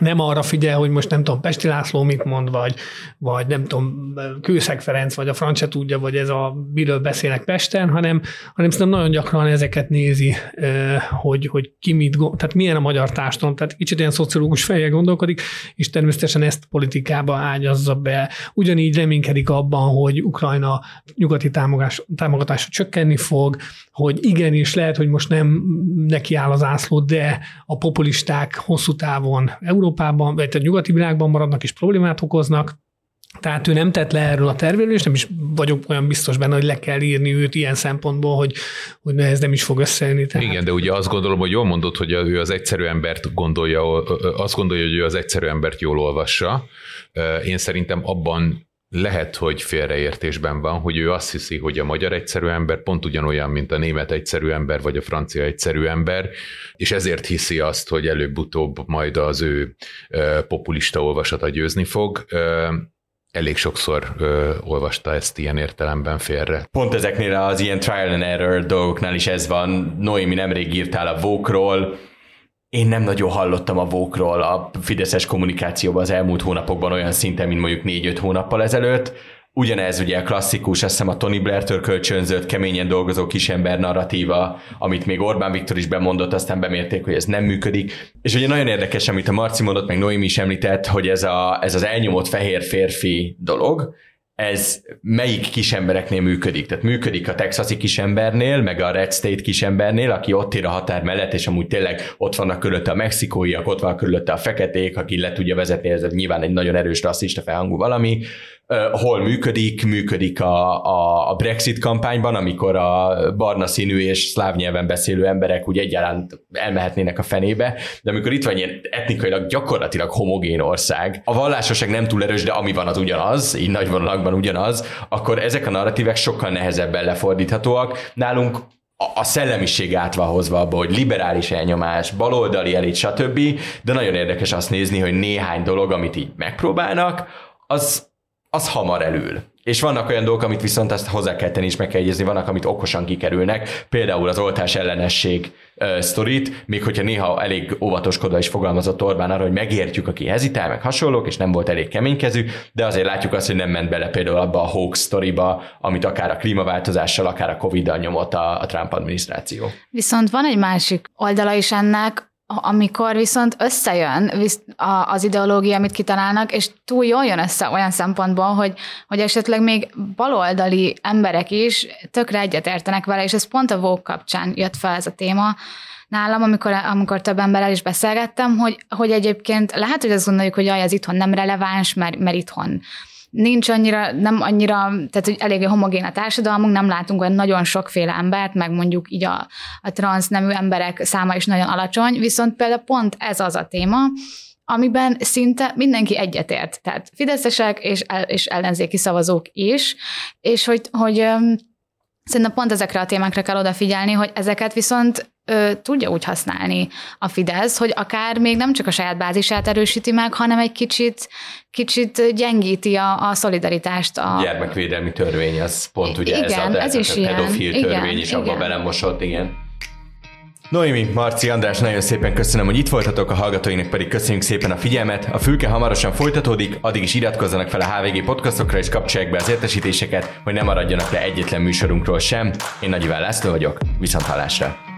nem arra figyel, hogy most nem tudom, Pesti László mit mond, vagy, vagy nem tudom, Kőszeg Ferenc, vagy a francia tudja, vagy ez a, miről beszélnek Pesten, hanem, hanem szerintem nagyon gyakran ezeket nézi, hogy, hogy ki mit gondol, tehát milyen a magyar társadalom, tehát kicsit ilyen szociológus fejjel gondolkodik, és természetesen ezt politikába ágyazza be. Ugyanígy reménykedik abban, hogy Ukrajna nyugati támogatása csökkenni fog, hogy igenis lehet, hogy most nem neki áll az ászló, de a populisták hosszú távon Európában, vagy a nyugati világban maradnak és problémát okoznak, tehát ő nem tett le erről a tervéről, és nem is vagyok olyan biztos benne, hogy le kell írni őt ilyen szempontból, hogy, hogy ez nem is fog összejönni. Tehát... Igen, de ugye azt gondolom, hogy jól mondod, hogy ő az egyszerű embert gondolja, azt gondolja, hogy ő az egyszerű embert jól olvassa. Én szerintem abban lehet, hogy félreértésben van, hogy ő azt hiszi, hogy a magyar egyszerű ember pont ugyanolyan, mint a német egyszerű ember, vagy a francia egyszerű ember, és ezért hiszi azt, hogy előbb-utóbb majd az ő populista olvasata győzni fog elég sokszor ö, olvasta ezt ilyen értelemben félre. Pont ezeknél az ilyen trial and error dolgoknál is ez van. Noémi nemrég írtál a Vókról, én nem nagyon hallottam a vókról a fideszes kommunikációban az elmúlt hónapokban olyan szinten, mint mondjuk négy-öt hónappal ezelőtt. Ugyanez ugye a klasszikus, azt hiszem a Tony Blair-től kölcsönzött, keményen dolgozó kisember narratíva, amit még Orbán Viktor is bemondott, aztán bemérték, hogy ez nem működik. És ugye nagyon érdekes, amit a Marci mondott, meg Noémi is említett, hogy ez, a, ez az elnyomott fehér férfi dolog, ez melyik kisembereknél működik. Tehát működik a texasi kisembernél, meg a Red State kisembernél, aki ott ér a határ mellett, és amúgy tényleg ott vannak körülötte a mexikóiak, ott van körülötte a feketék, aki le tudja vezetni, ez nyilván egy nagyon erős rasszista felhangú valami, hol működik, működik a, a, a Brexit kampányban, amikor a barna színű és szláv nyelven beszélő emberek úgy egyaránt elmehetnének a fenébe, de amikor itt van ilyen etnikailag gyakorlatilag homogén ország, a vallásosság nem túl erős, de ami van az ugyanaz, így nagy vonalakban ugyanaz, akkor ezek a narratívek sokkal nehezebben lefordíthatóak. Nálunk a szellemiség át hozva abba, hogy liberális elnyomás, baloldali elit, stb. De nagyon érdekes azt nézni, hogy néhány dolog, amit így megpróbálnak, az az hamar elül. És vannak olyan dolgok, amit viszont azt hozzá kell tenni és meg kell egyezni, vannak, amit okosan kikerülnek, például az oltás ellenesség uh, sztorit, még hogyha néha elég óvatoskodva is fogalmazott Orbán arra, hogy megértjük, aki hezitál, meg hasonlók, és nem volt elég keménykezű, de azért látjuk azt, hogy nem ment bele például abba a hoax sztoriba, amit akár a klímaváltozással, akár a Covid-dal nyomott a, a Trump adminisztráció. Viszont van egy másik oldala is ennek, amikor viszont összejön az ideológia, amit kitalálnak, és túl jól jön össze olyan szempontból, hogy, hogy esetleg még baloldali emberek is tökre egyetértenek vele, és ez pont a Vogue kapcsán jött fel ez a téma, nálam, amikor, amikor több emberrel is beszélgettem, hogy, hogy egyébként lehet, hogy azt gondoljuk, hogy jaj, ez itthon nem releváns, mert, mert itthon nincs annyira, nem annyira, tehát hogy eléggé homogén a társadalmunk, nem látunk olyan nagyon sokféle embert, meg mondjuk így a, a transz nemű emberek száma is nagyon alacsony, viszont például pont ez az a téma, amiben szinte mindenki egyetért, tehát fideszesek és, és ellenzéki szavazók is, és hogy, hogy Szerintem pont ezekre a témákra kell odafigyelni, hogy ezeket viszont ö, tudja úgy használni a Fidesz, hogy akár még nem csak a saját bázisát erősíti meg, hanem egy kicsit, kicsit gyengíti a, a szolidaritást. A... Gyermekvédelmi törvény, az pont ugye igen, ez a, ez is a pedofil ilyen. törvény igen, is abba belemosott, igen. Noémi, Marci, András, nagyon szépen köszönöm, hogy itt voltatok, a hallgatóinknak pedig köszönjük szépen a figyelmet. A fülke hamarosan folytatódik, addig is iratkozzanak fel a HVG podcastokra és kapcsolják be az értesítéseket, hogy ne maradjanak le egyetlen műsorunkról sem. Én Nagy Iván László vagyok, viszont hallásra!